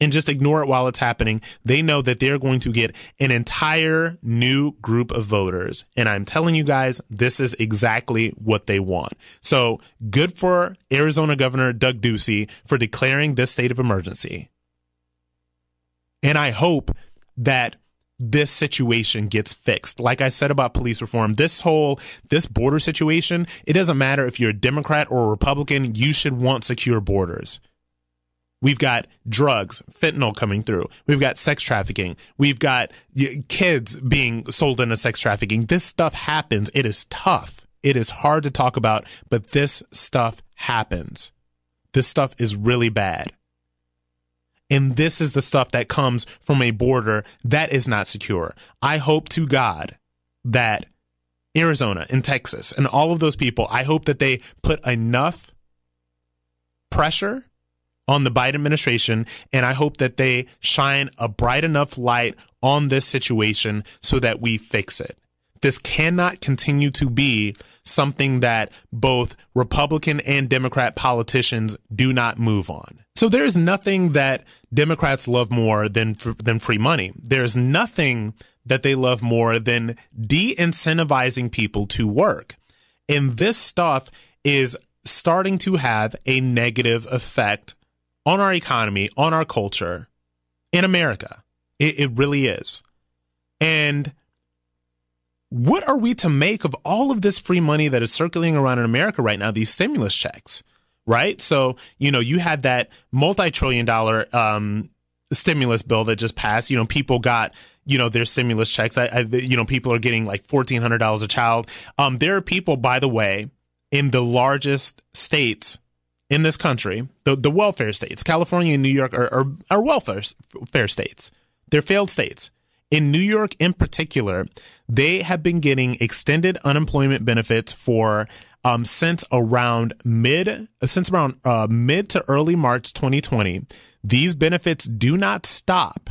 and just ignore it while it's happening, they know that they're going to get an entire new group of voters. And I'm telling you guys, this is exactly what they want. So good for Arizona Governor Doug Ducey for declaring this state of emergency. And I hope that this situation gets fixed. Like I said about police reform, this whole, this border situation, it doesn't matter if you're a Democrat or a Republican, you should want secure borders. We've got drugs, fentanyl coming through. We've got sex trafficking. We've got kids being sold into sex trafficking. This stuff happens. It is tough. It is hard to talk about, but this stuff happens. This stuff is really bad. And this is the stuff that comes from a border that is not secure. I hope to God that Arizona and Texas and all of those people, I hope that they put enough pressure on the Biden administration. And I hope that they shine a bright enough light on this situation so that we fix it. This cannot continue to be something that both Republican and Democrat politicians do not move on. So there is nothing that Democrats love more than than free money. There's nothing that they love more than de-incentivizing people to work. And this stuff is starting to have a negative effect on our economy, on our culture in America. It, it really is. And what are we to make of all of this free money that is circulating around in America right now, these stimulus checks, right? So, you know, you had that multi trillion dollar um, stimulus bill that just passed. You know, people got you know their stimulus checks. I, I, you know, people are getting like fourteen hundred dollars a child. Um, there are people, by the way, in the largest states in this country, the, the welfare states, California and New York are, are, are welfare fair states. They're failed states. In New York, in particular, they have been getting extended unemployment benefits for um, since around mid since around uh, mid to early March 2020. These benefits do not stop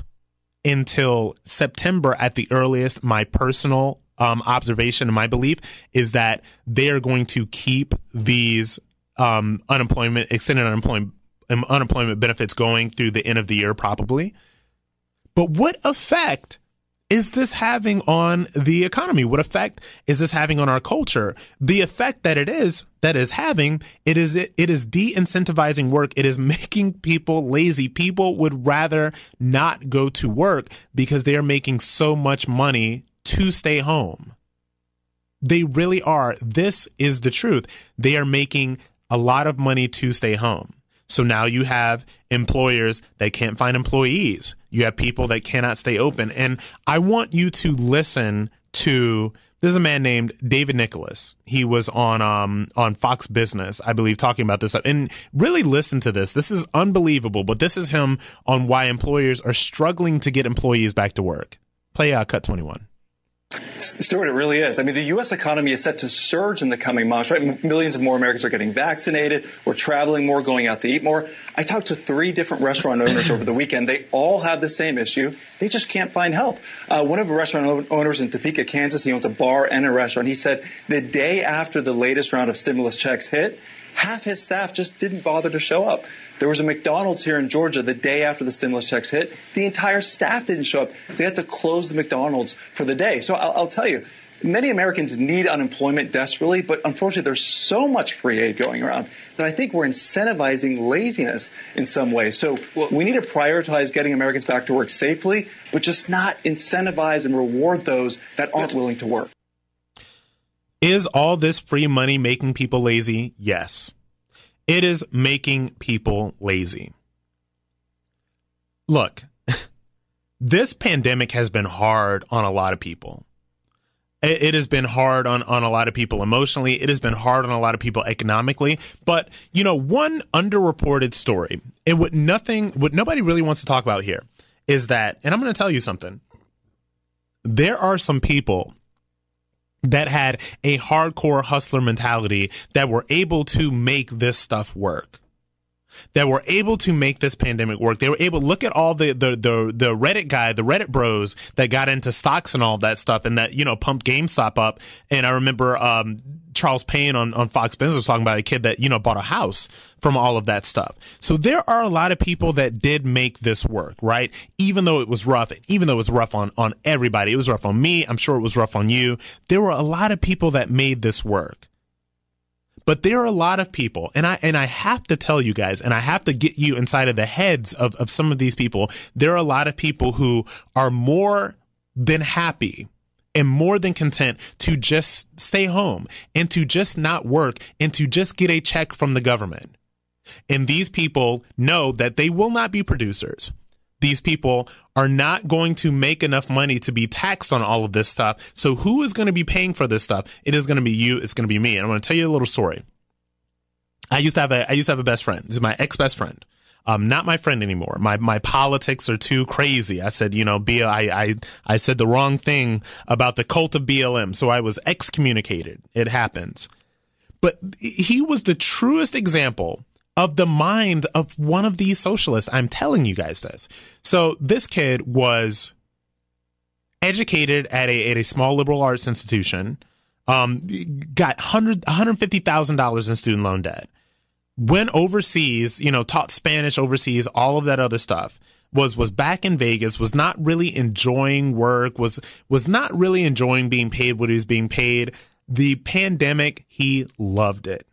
until September at the earliest. My personal um, observation and my belief is that they are going to keep these um, unemployment extended unemployment um, unemployment benefits going through the end of the year, probably. But what effect is this having on the economy? What effect is this having on our culture? The effect that it is that is having it is it, it is de-incentivizing work. It is making people lazy. People would rather not go to work because they are making so much money to stay home. They really are. This is the truth. They are making a lot of money to stay home. So now you have employers that can't find employees. You have people that cannot stay open. And I want you to listen to this is a man named David Nicholas. He was on um on Fox Business, I believe, talking about this. And really listen to this. This is unbelievable, but this is him on why employers are struggling to get employees back to work. Play uh, cut 21. Stuart, it really is. I mean, the U.S. economy is set to surge in the coming months, right? Millions of more Americans are getting vaccinated. We're traveling more, going out to eat more. I talked to three different restaurant owners over the weekend. They all have the same issue. They just can't find help. Uh, one of the restaurant owners in Topeka, Kansas, he owns a bar and a restaurant. He said the day after the latest round of stimulus checks hit, half his staff just didn't bother to show up. There was a McDonald's here in Georgia the day after the stimulus checks hit. The entire staff didn't show up. They had to close the McDonald's for the day. So I'll, I'll tell you, many Americans need unemployment desperately, but unfortunately, there's so much free aid going around that I think we're incentivizing laziness in some way. So well, we need to prioritize getting Americans back to work safely, but just not incentivize and reward those that aren't willing to work. Is all this free money making people lazy? Yes. It is making people lazy. Look, this pandemic has been hard on a lot of people. It, has been hard on, on a lot of people emotionally. It has been hard on a lot of people economically. But, you know, one underreported story, and what nothing, what nobody really wants to talk about here is that, and I'm going to tell you something. There are some people that had a hardcore hustler mentality that were able to make this stuff work that were able to make this pandemic work. They were able to look at all the, the, the, the Reddit guy, the Reddit bros that got into stocks and all that stuff and that, you know, pumped GameStop up. And I remember, um, Charles Payne on, on Fox Business was talking about a kid that, you know, bought a house from all of that stuff. So there are a lot of people that did make this work, right? Even though it was rough, even though it was rough on, on everybody, it was rough on me. I'm sure it was rough on you. There were a lot of people that made this work. But there are a lot of people, and I and I have to tell you guys, and I have to get you inside of the heads of, of some of these people. There are a lot of people who are more than happy and more than content to just stay home and to just not work and to just get a check from the government. And these people know that they will not be producers these people are not going to make enough money to be taxed on all of this stuff. So who is going to be paying for this stuff? It is going to be you. It's going to be me. And I'm going to tell you a little story. I used to have a, I used to have a best friend. This is my ex best friend. Um, not my friend anymore. My, my politics are too crazy. I said, you know, B, I, I, I said the wrong thing about the cult of BLM. So I was excommunicated. It happens. But he was the truest example of the mind of one of these socialists. I'm telling you guys this. So this kid was educated at a, at a small liberal arts institution, um, got hundred $150,000 in student loan debt, went overseas, you know, taught Spanish overseas, all of that other stuff. Was was back in Vegas, was not really enjoying work, was was not really enjoying being paid what he was being paid. The pandemic, he loved it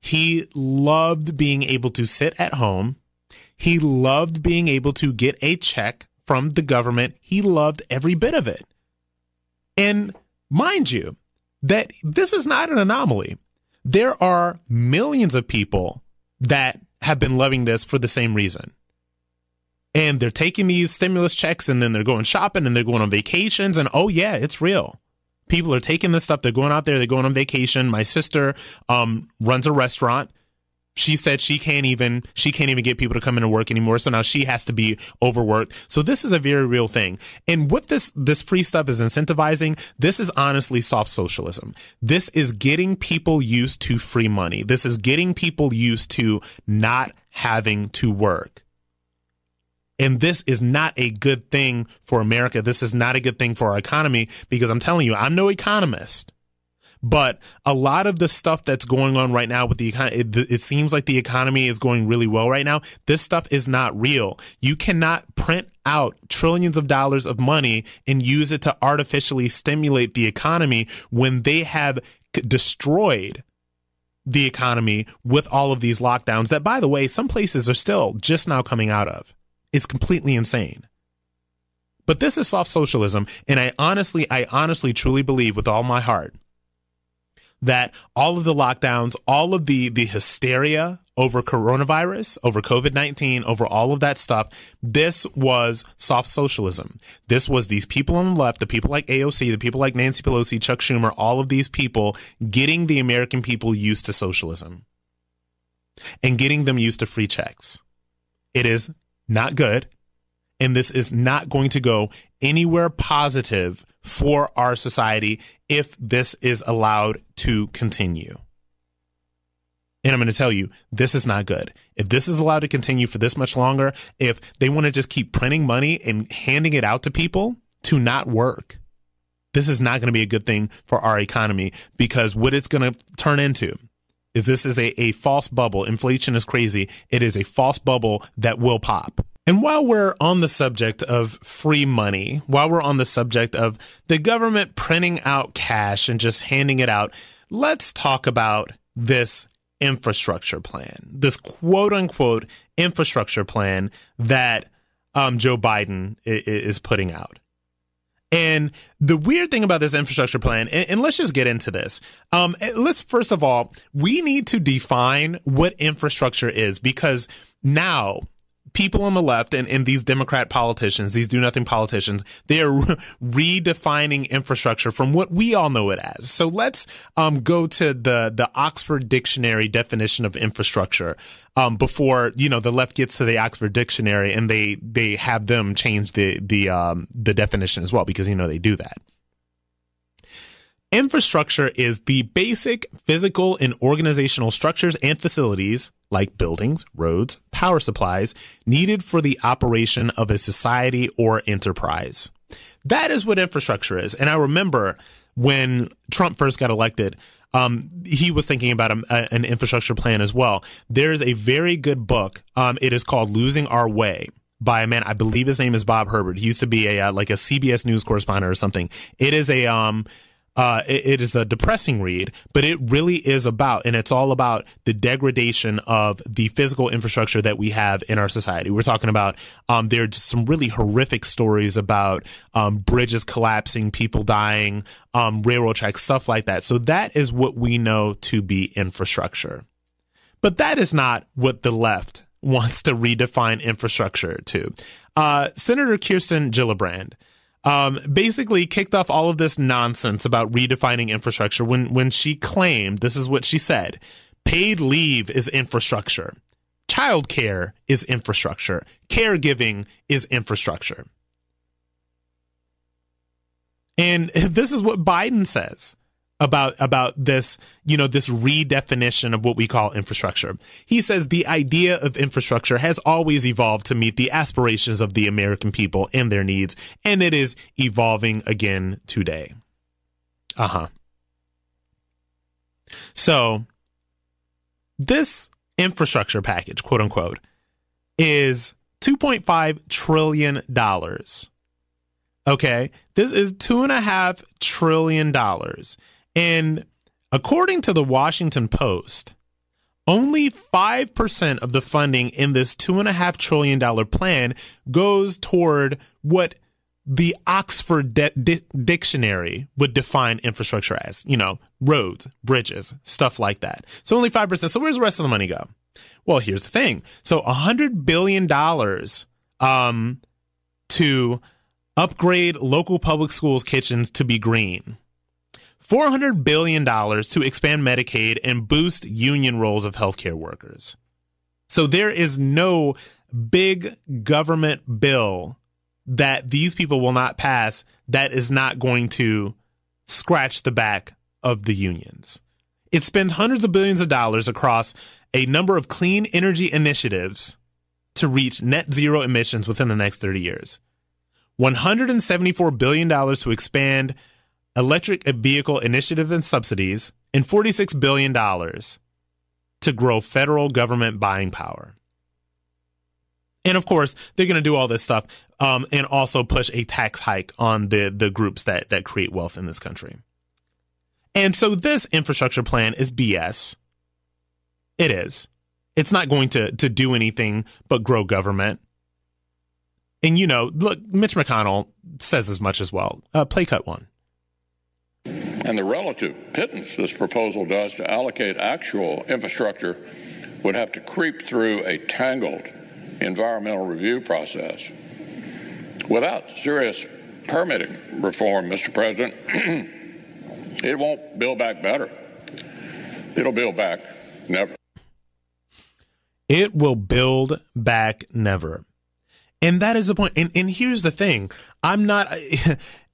he loved being able to sit at home. He loved being able to get a check from the government. He loved every bit of it. And mind you, that this is not an anomaly. There are millions of people that have been loving this for the same reason. And they're taking these stimulus checks and then they're going shopping and they're going on vacations and oh yeah, it's real. People are taking this stuff. They're going out there. They're going on vacation. My sister um, runs a restaurant she said she can't even she can't even get people to come into work anymore so now she has to be overworked so this is a very real thing and what this this free stuff is incentivizing this is honestly soft socialism this is getting people used to free money this is getting people used to not having to work and this is not a good thing for America. This is not a good thing for our economy because I'm telling you, I'm no economist. But a lot of the stuff that's going on right now with the economy, it, it, seems like the economy is going really well right now. This stuff is not real. You cannot print out trillions of dollars of money and use it to artificially stimulate the economy when they have destroyed the economy with all of these lockdowns that, by the way, some places are still just now coming out of. It's completely insane. But this is soft socialism. And I honestly, I honestly, truly believe with all my heart that all of the lockdowns, all of the the hysteria over coronavirus, over COVID-19, over all of that stuff, this was soft socialism. This was these people on the left, the people like AOC, the people like Nancy Pelosi, Chuck Schumer, all of these people getting the American people used to socialism and getting them used to free checks. It is not good. And this is not going to go anywhere positive for our society if this is allowed to continue. And I'm going to tell you, this is not good. If this is allowed to continue for this much longer, if they want to just keep printing money and handing it out to people to not work, this is not going to be a good thing for our economy because what it's going to turn into is this is a, a false bubble. Inflation is crazy. It is a false bubble that will pop. And while we're on the subject of free money, while we're on the subject of the government printing out cash and just handing it out, let's talk about this infrastructure plan, this quote unquote infrastructure plan that um, Joe Biden is putting out. And the weird thing about this infrastructure plan, and, and let's just get into this. Um, let's first of all, we need to define what infrastructure is because now people on the left and, and these Democrat politicians, these do nothing politicians, they are redefining infrastructure from what we all know it as. So let's um, go to the the Oxford Dictionary definition of infrastructure um, before you know the left gets to the Oxford Dictionary and they they have them change the the um, the definition as well because you know they do that. Infrastructure is the basic physical and organizational structures and facilities, like buildings, roads, power supplies, needed for the operation of a society or enterprise. That is what infrastructure is. And I remember when Trump first got elected, um, he was thinking about a, a, an infrastructure plan as well. There's a very good book. Um, it is called Losing Our Way by a man. I believe his name is Bob Herbert. He used to be a uh, like a CBS News correspondent or something. It is a um uh, it, it is a depressing read, but it really is about, and it's all about the degradation of the physical infrastructure that we have in our society. We're talking about, um, there's some really horrific stories about, um, bridges collapsing, people dying, um, railroad tracks, stuff like that. So that is what we know to be infrastructure. But that is not what the left wants to redefine infrastructure to. Uh, Senator Kirsten Gillibrand, um, basically kicked off all of this nonsense about redefining infrastructure when when she claimed this is what she said: paid leave is infrastructure, childcare is infrastructure, caregiving is infrastructure. And this is what Biden says about about this you know this redefinition of what we call infrastructure. He says the idea of infrastructure has always evolved to meet the aspirations of the american people and their needs and it is evolving again today. Uh-huh. So this infrastructure package quote unquote is 2.5 trillion dollars. Okay? This is two and a half trillion dollars and according to the Washington Post, only 5% of the funding in this $2.5 trillion plan goes toward what the Oxford De- Di- Dictionary would define infrastructure as, you know, roads, bridges, stuff like that. So only 5%. So where's the rest of the money go? Well, here's the thing. So $100 billion um, to upgrade local public schools kitchens to be green $400 billion to expand Medicaid and boost union rolls of healthcare workers. So there is no big government bill that these people will not pass that is not going to scratch the back of the unions. It spends hundreds of billions of dollars across a number of clean energy initiatives to reach net zero emissions within the next 30 years. $174 billion to expand electric vehicle initiative and subsidies, and $46 billion to grow federal government buying power. And of course, they're going to do all this stuff um, and also push a tax hike on the, the groups that, that create wealth in this country. And so this infrastructure plan is BS. It is. It's not going to, to do anything but grow government. And, you know, look, Mitch McConnell says as much as well. Uh, play cut one. And the relative pittance this proposal does to allocate actual infrastructure would have to creep through a tangled environmental review process. Without serious permitting reform, Mr. President, it won't build back better. It'll build back never. It will build back never. And that is the point. And, and here's the thing I'm not.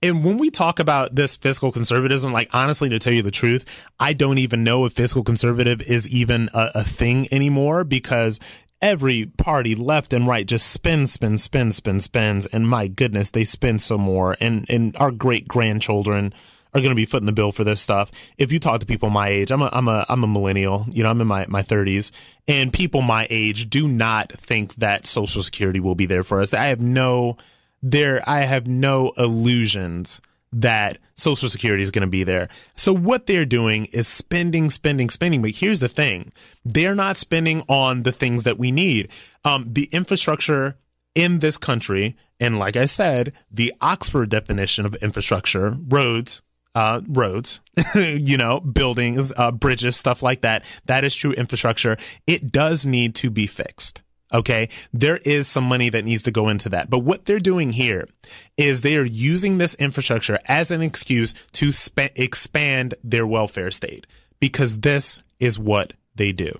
And when we talk about this fiscal conservatism, like honestly, to tell you the truth, I don't even know if fiscal conservative is even a, a thing anymore because every party left and right just spins, spins, spins, spins, spins. And my goodness, they spend some more. And, and our great grandchildren are going to be footing the bill for this stuff. If you talk to people my age, I'm a, I'm a, I'm a millennial, you know, I'm in my, my thirties and people my age do not think that social security will be there for us. I have no, there, I have no illusions that social security is going to be there. So what they're doing is spending, spending, spending. But here's the thing. They're not spending on the things that we need. Um, the infrastructure in this country, and like I said, the Oxford definition of infrastructure, roads, uh, roads, you know, buildings, uh, bridges, stuff like that. That is true infrastructure. It does need to be fixed. Okay. There is some money that needs to go into that. But what they're doing here is they are using this infrastructure as an excuse to sp- expand their welfare state because this is what they do.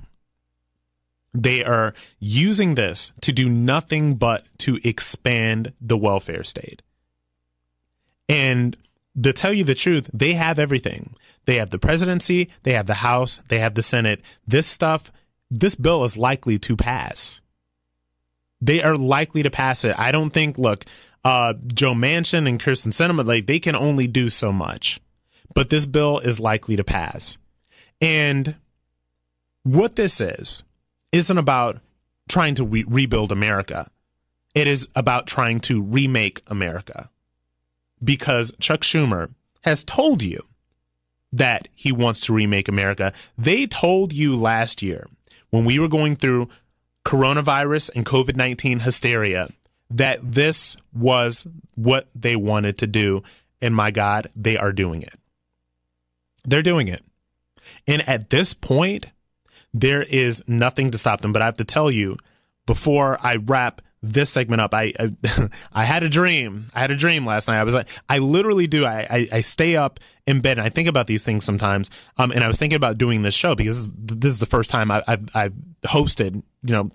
They are using this to do nothing but to expand the welfare state. And to tell you the truth, they have everything. They have the presidency, they have the House, they have the Senate. This stuff, this bill is likely to pass. They are likely to pass it. I don't think, look, uh, Joe Manchin and Kyrsten Sinema, like, they can only do so much. But this bill is likely to pass. And what this is, isn't about trying to re- rebuild America. It is about trying to remake America because Chuck Schumer has told you that he wants to remake America. They told you last year when we were going through coronavirus and COVID 19 hysteria that this was what they wanted to do. And my God, they are doing it. They're doing it. And at this point, there is nothing to stop them. But I have to tell you, before I wrap this segment up. I, I, I had a dream. I had a dream last night. I was like, I literally do. I, I, I, stay up in bed and I think about these things sometimes. Um, and I was thinking about doing this show because this is the first time I, I've, I've hosted, you know,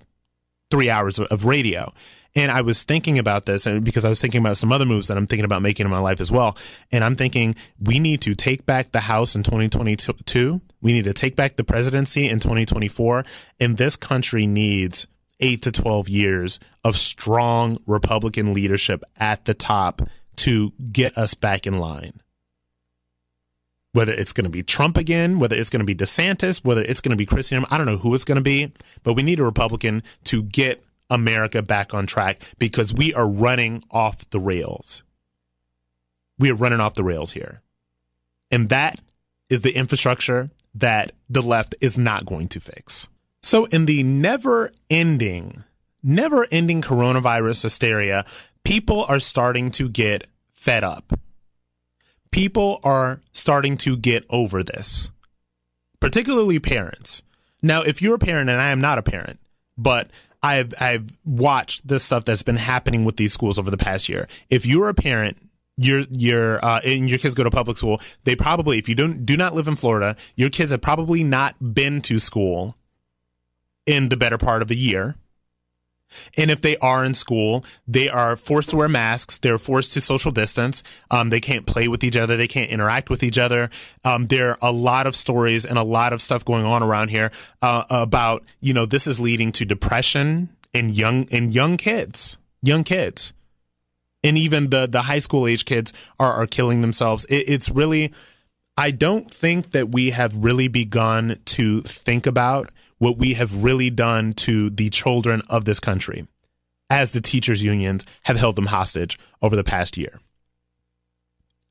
three hours of, of radio. And I was thinking about this and because I was thinking about some other moves that I'm thinking about making in my life as well. And I'm thinking we need to take back the House in 2022. We need to take back the presidency in 2024. And this country needs eight to 12 years of strong Republican leadership at the top to get us back in line. Whether it's going to be Trump again, whether it's going to be DeSantis, whether it's going to be Christian, I don't know who it's going to be, but we need a Republican to get America back on track because we are running off the rails. We are running off the rails here. And that is the infrastructure that the left is not going to fix. So, in the never ending, never ending coronavirus hysteria, people are starting to get fed up. People are starting to get over this, particularly parents. Now, if you're a parent, and I am not a parent, but I've I've watched this stuff that's been happening with these schools over the past year. If you're a parent your your uh, and your kids go to public school, they probably, if you don't do not live in Florida, your kids have probably not been to school in the better part of a year. And if they are in school, they are forced to wear masks. They're forced to social distance. Um, they can't play with each other. They can't interact with each other. Um, there are a lot of stories and a lot of stuff going on around here uh, about you know this is leading to depression in young in young kids, young kids and even the the high school age kids are are killing themselves. It, it's really, I don't think that we have really begun to think about what we have really done to the children of this country, as the teachers unions have held them hostage over the past year.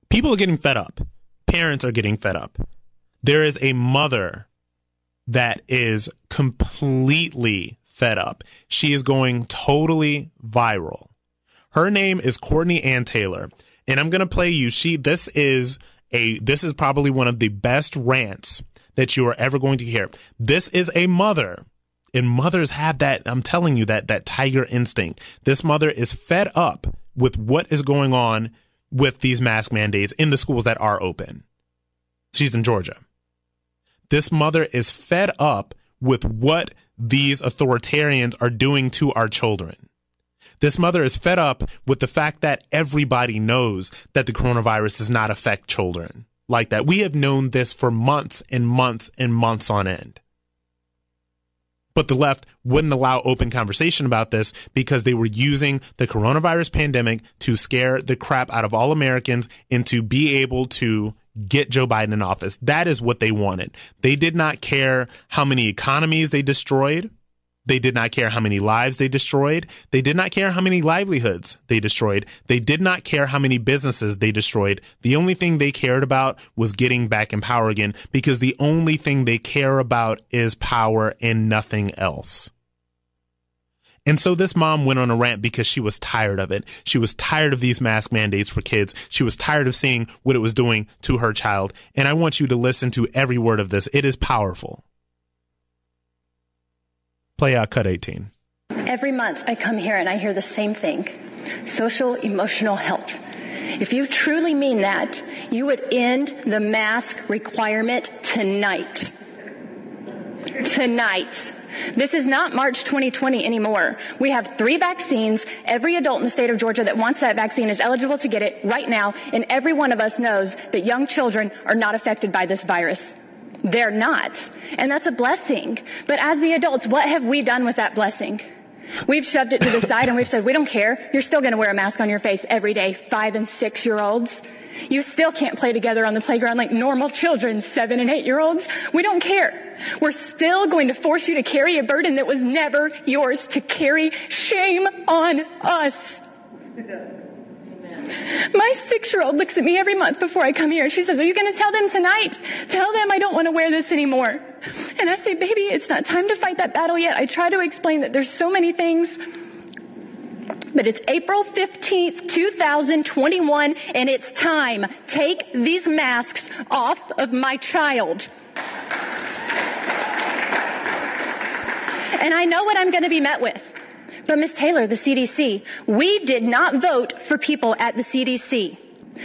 People are getting fed up. Parents are getting fed up. There is a mother that is completely fed up. She is going totally viral her name is Courtney Ann Taylor, and I'm gonna play you. She this is a this is probably one of the best rants that you are ever going to hear. This is a mother and mothers have that i'm telling you that that tiger instinct. This mother is fed up with what is going on with these mask mandates in the schools that are open. She's in georgia. This mother is fed up with what these authoritarians are doing to our children. This mother is fed up with the fact that everybody knows that the coronavirus does not affect children like that. We have known this for months and months and months on end. But the left wouldn't allow open conversation about this because they were using the coronavirus pandemic to scare the crap out of all Americans and to be able to get Joe Biden in office. That is what they wanted. They did not care how many economies they destroyed. They did not care how many lives they destroyed. They did not care how many livelihoods they destroyed. They did not care how many businesses they destroyed. The only thing they cared about was getting back in power again because the only thing they care about is power and nothing else. And so this mom went on a rant because she was tired of it. She was tired of these mask mandates for kids. She was tired of seeing what it was doing to her child. And I want you to listen to every word of this. It is powerful. Play out cut 18. Every month I come here and I hear the same thing social emotional health. If you truly mean that, you would end the mask requirement tonight. Tonight. This is not March 2020 anymore. We have three vaccines. Every adult in the state of Georgia that wants that vaccine is eligible to get it right now, and every one of us knows that young children are not affected by this virus. They're not. And that's a blessing. But as the adults, what have we done with that blessing? We've shoved it to the side and we've said, we don't care. You're still going to wear a mask on your face every day, five and six year olds. You still can't play together on the playground like normal children, seven and eight year olds. We don't care. We're still going to force you to carry a burden that was never yours to carry. Shame on us. My six year old looks at me every month before I come here and she says, Are you going to tell them tonight? Tell them I don't want to wear this anymore. And I say, Baby, it's not time to fight that battle yet. I try to explain that there's so many things. But it's April 15th, 2021, and it's time. Take these masks off of my child. And I know what I'm going to be met with. But Ms. Taylor, the CDC, we did not vote for people at the CDC.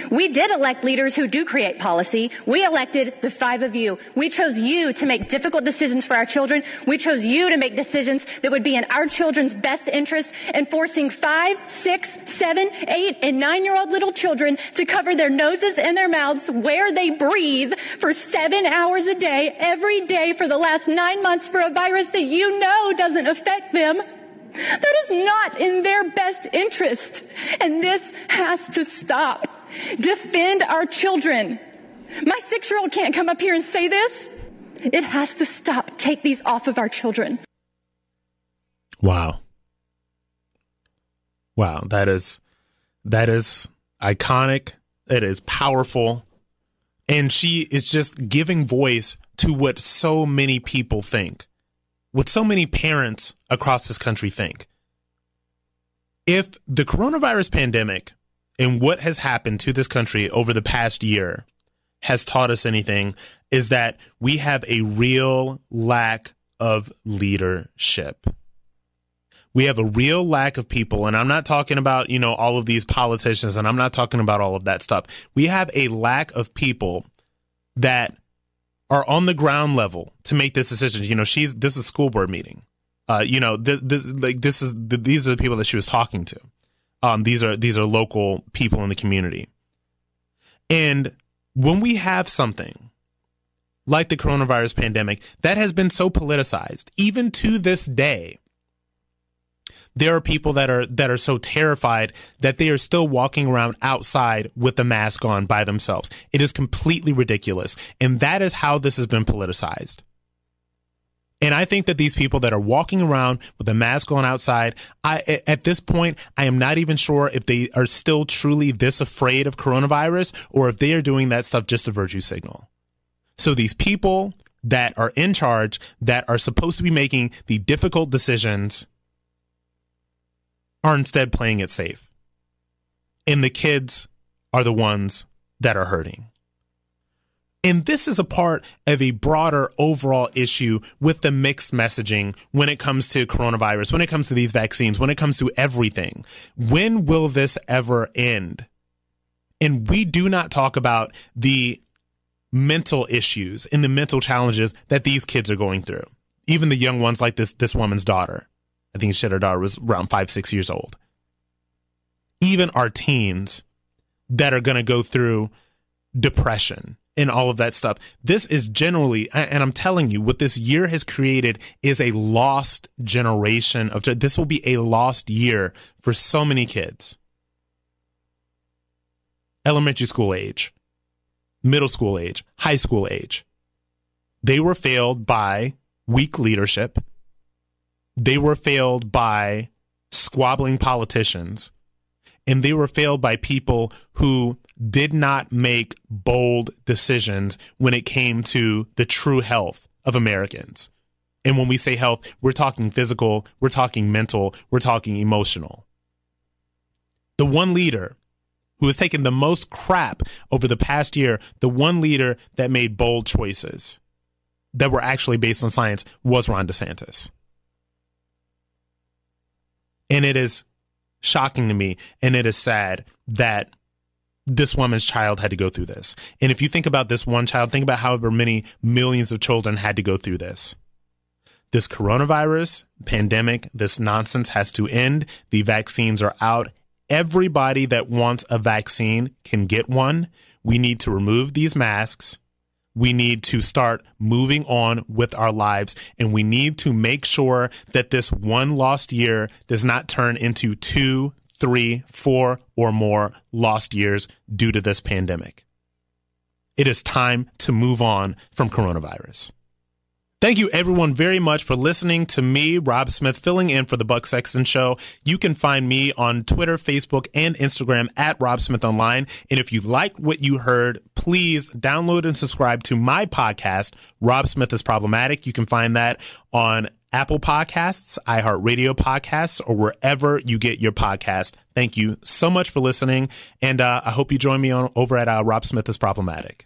We did elect leaders who do create policy. We elected the five of you. We chose you to make difficult decisions for our children. We chose you to make decisions that would be in our children's best interest and forcing five, six, seven, eight, and nine year old little children to cover their noses and their mouths where they breathe for seven hours a day, every day for the last nine months for a virus that you know doesn't affect them. That is not in their best interest. And this has to stop. Defend our children. My six year old can't come up here and say this. It has to stop. Take these off of our children. Wow. Wow. That is, that is iconic. It is powerful. And she is just giving voice to what so many people think what so many parents across this country think. If the coronavirus pandemic and what has happened to this country over the past year has taught us anything, is that we have a real lack of leadership. We have a real lack of people, and I'm not talking about, you know, all of these politicians, and I'm not talking about all of that stuff. We have a lack of people that are on the ground level to make this decision. You know, she's this is a school board meeting. Uh, you know, this, this like this is the, these are the people that she was talking to. Um, these are these are local people in the community, and when we have something like the coronavirus pandemic that has been so politicized, even to this day, there are people that are that are so terrified that they are still walking around outside with the mask on by themselves. It is completely ridiculous, and that is how this has been politicized. And I think that these people that are walking around with a mask on outside, I at this point, I am not even sure if they are still truly this afraid of coronavirus or if they are doing that stuff just a virtue signal. So these people that are in charge, that are supposed to be making the difficult decisions, are instead playing it safe. And the kids are the ones that are hurting. And this is a part of a broader overall issue with the mixed messaging when it comes to coronavirus, when it comes to these vaccines, when it comes to everything. When will this ever end? And we do not talk about the mental issues and the mental challenges that these kids are going through. Even the young ones like this this woman's daughter. I think she said her daughter was around five, six years old. Even our teens that are going to go through depression and all of that stuff. This is generally, and I'm telling you, what this year has created is a lost generation of, this will be a lost year for so many kids. Elementary school age, middle school age, high school age. They were failed by weak leadership they were failed by squabbling politicians and they were failed by people who did not make bold decisions when it came to the true health of Americans. And when we say health, we're talking physical, we're talking mental, we're talking emotional. The one leader who has taken the most crap over the past year, the one leader that made bold choices that were actually based on science was Ron DeSantis. And it is shocking to me and it is sad that this woman's child had to go through this. And if you think about this one child, think about however many millions of children had to go through this. This coronavirus pandemic, this nonsense has to end. The vaccines are out. Everybody that wants a vaccine can get one. We need to remove these masks we need to start moving on with our lives and we need to make sure that this one lost year does not turn into two, three, four, or more lost years due to this pandemic. It is time to move on from coronavirus. Thank you everyone very much for listening to me, Rob Smith, filling in for the Buck Sexton Show. You can find me on Twitter, Facebook, and Instagram at Rob Smith Online. And if you like what you heard, please download and subscribe to my podcast, Rob Smith is Problematic. You can find that on Apple Podcasts, iHeartRadio Podcasts, or wherever you get your podcast. Thank you so much for listening. And uh, I hope you join me on over at uh, Rob Smith is Problematic.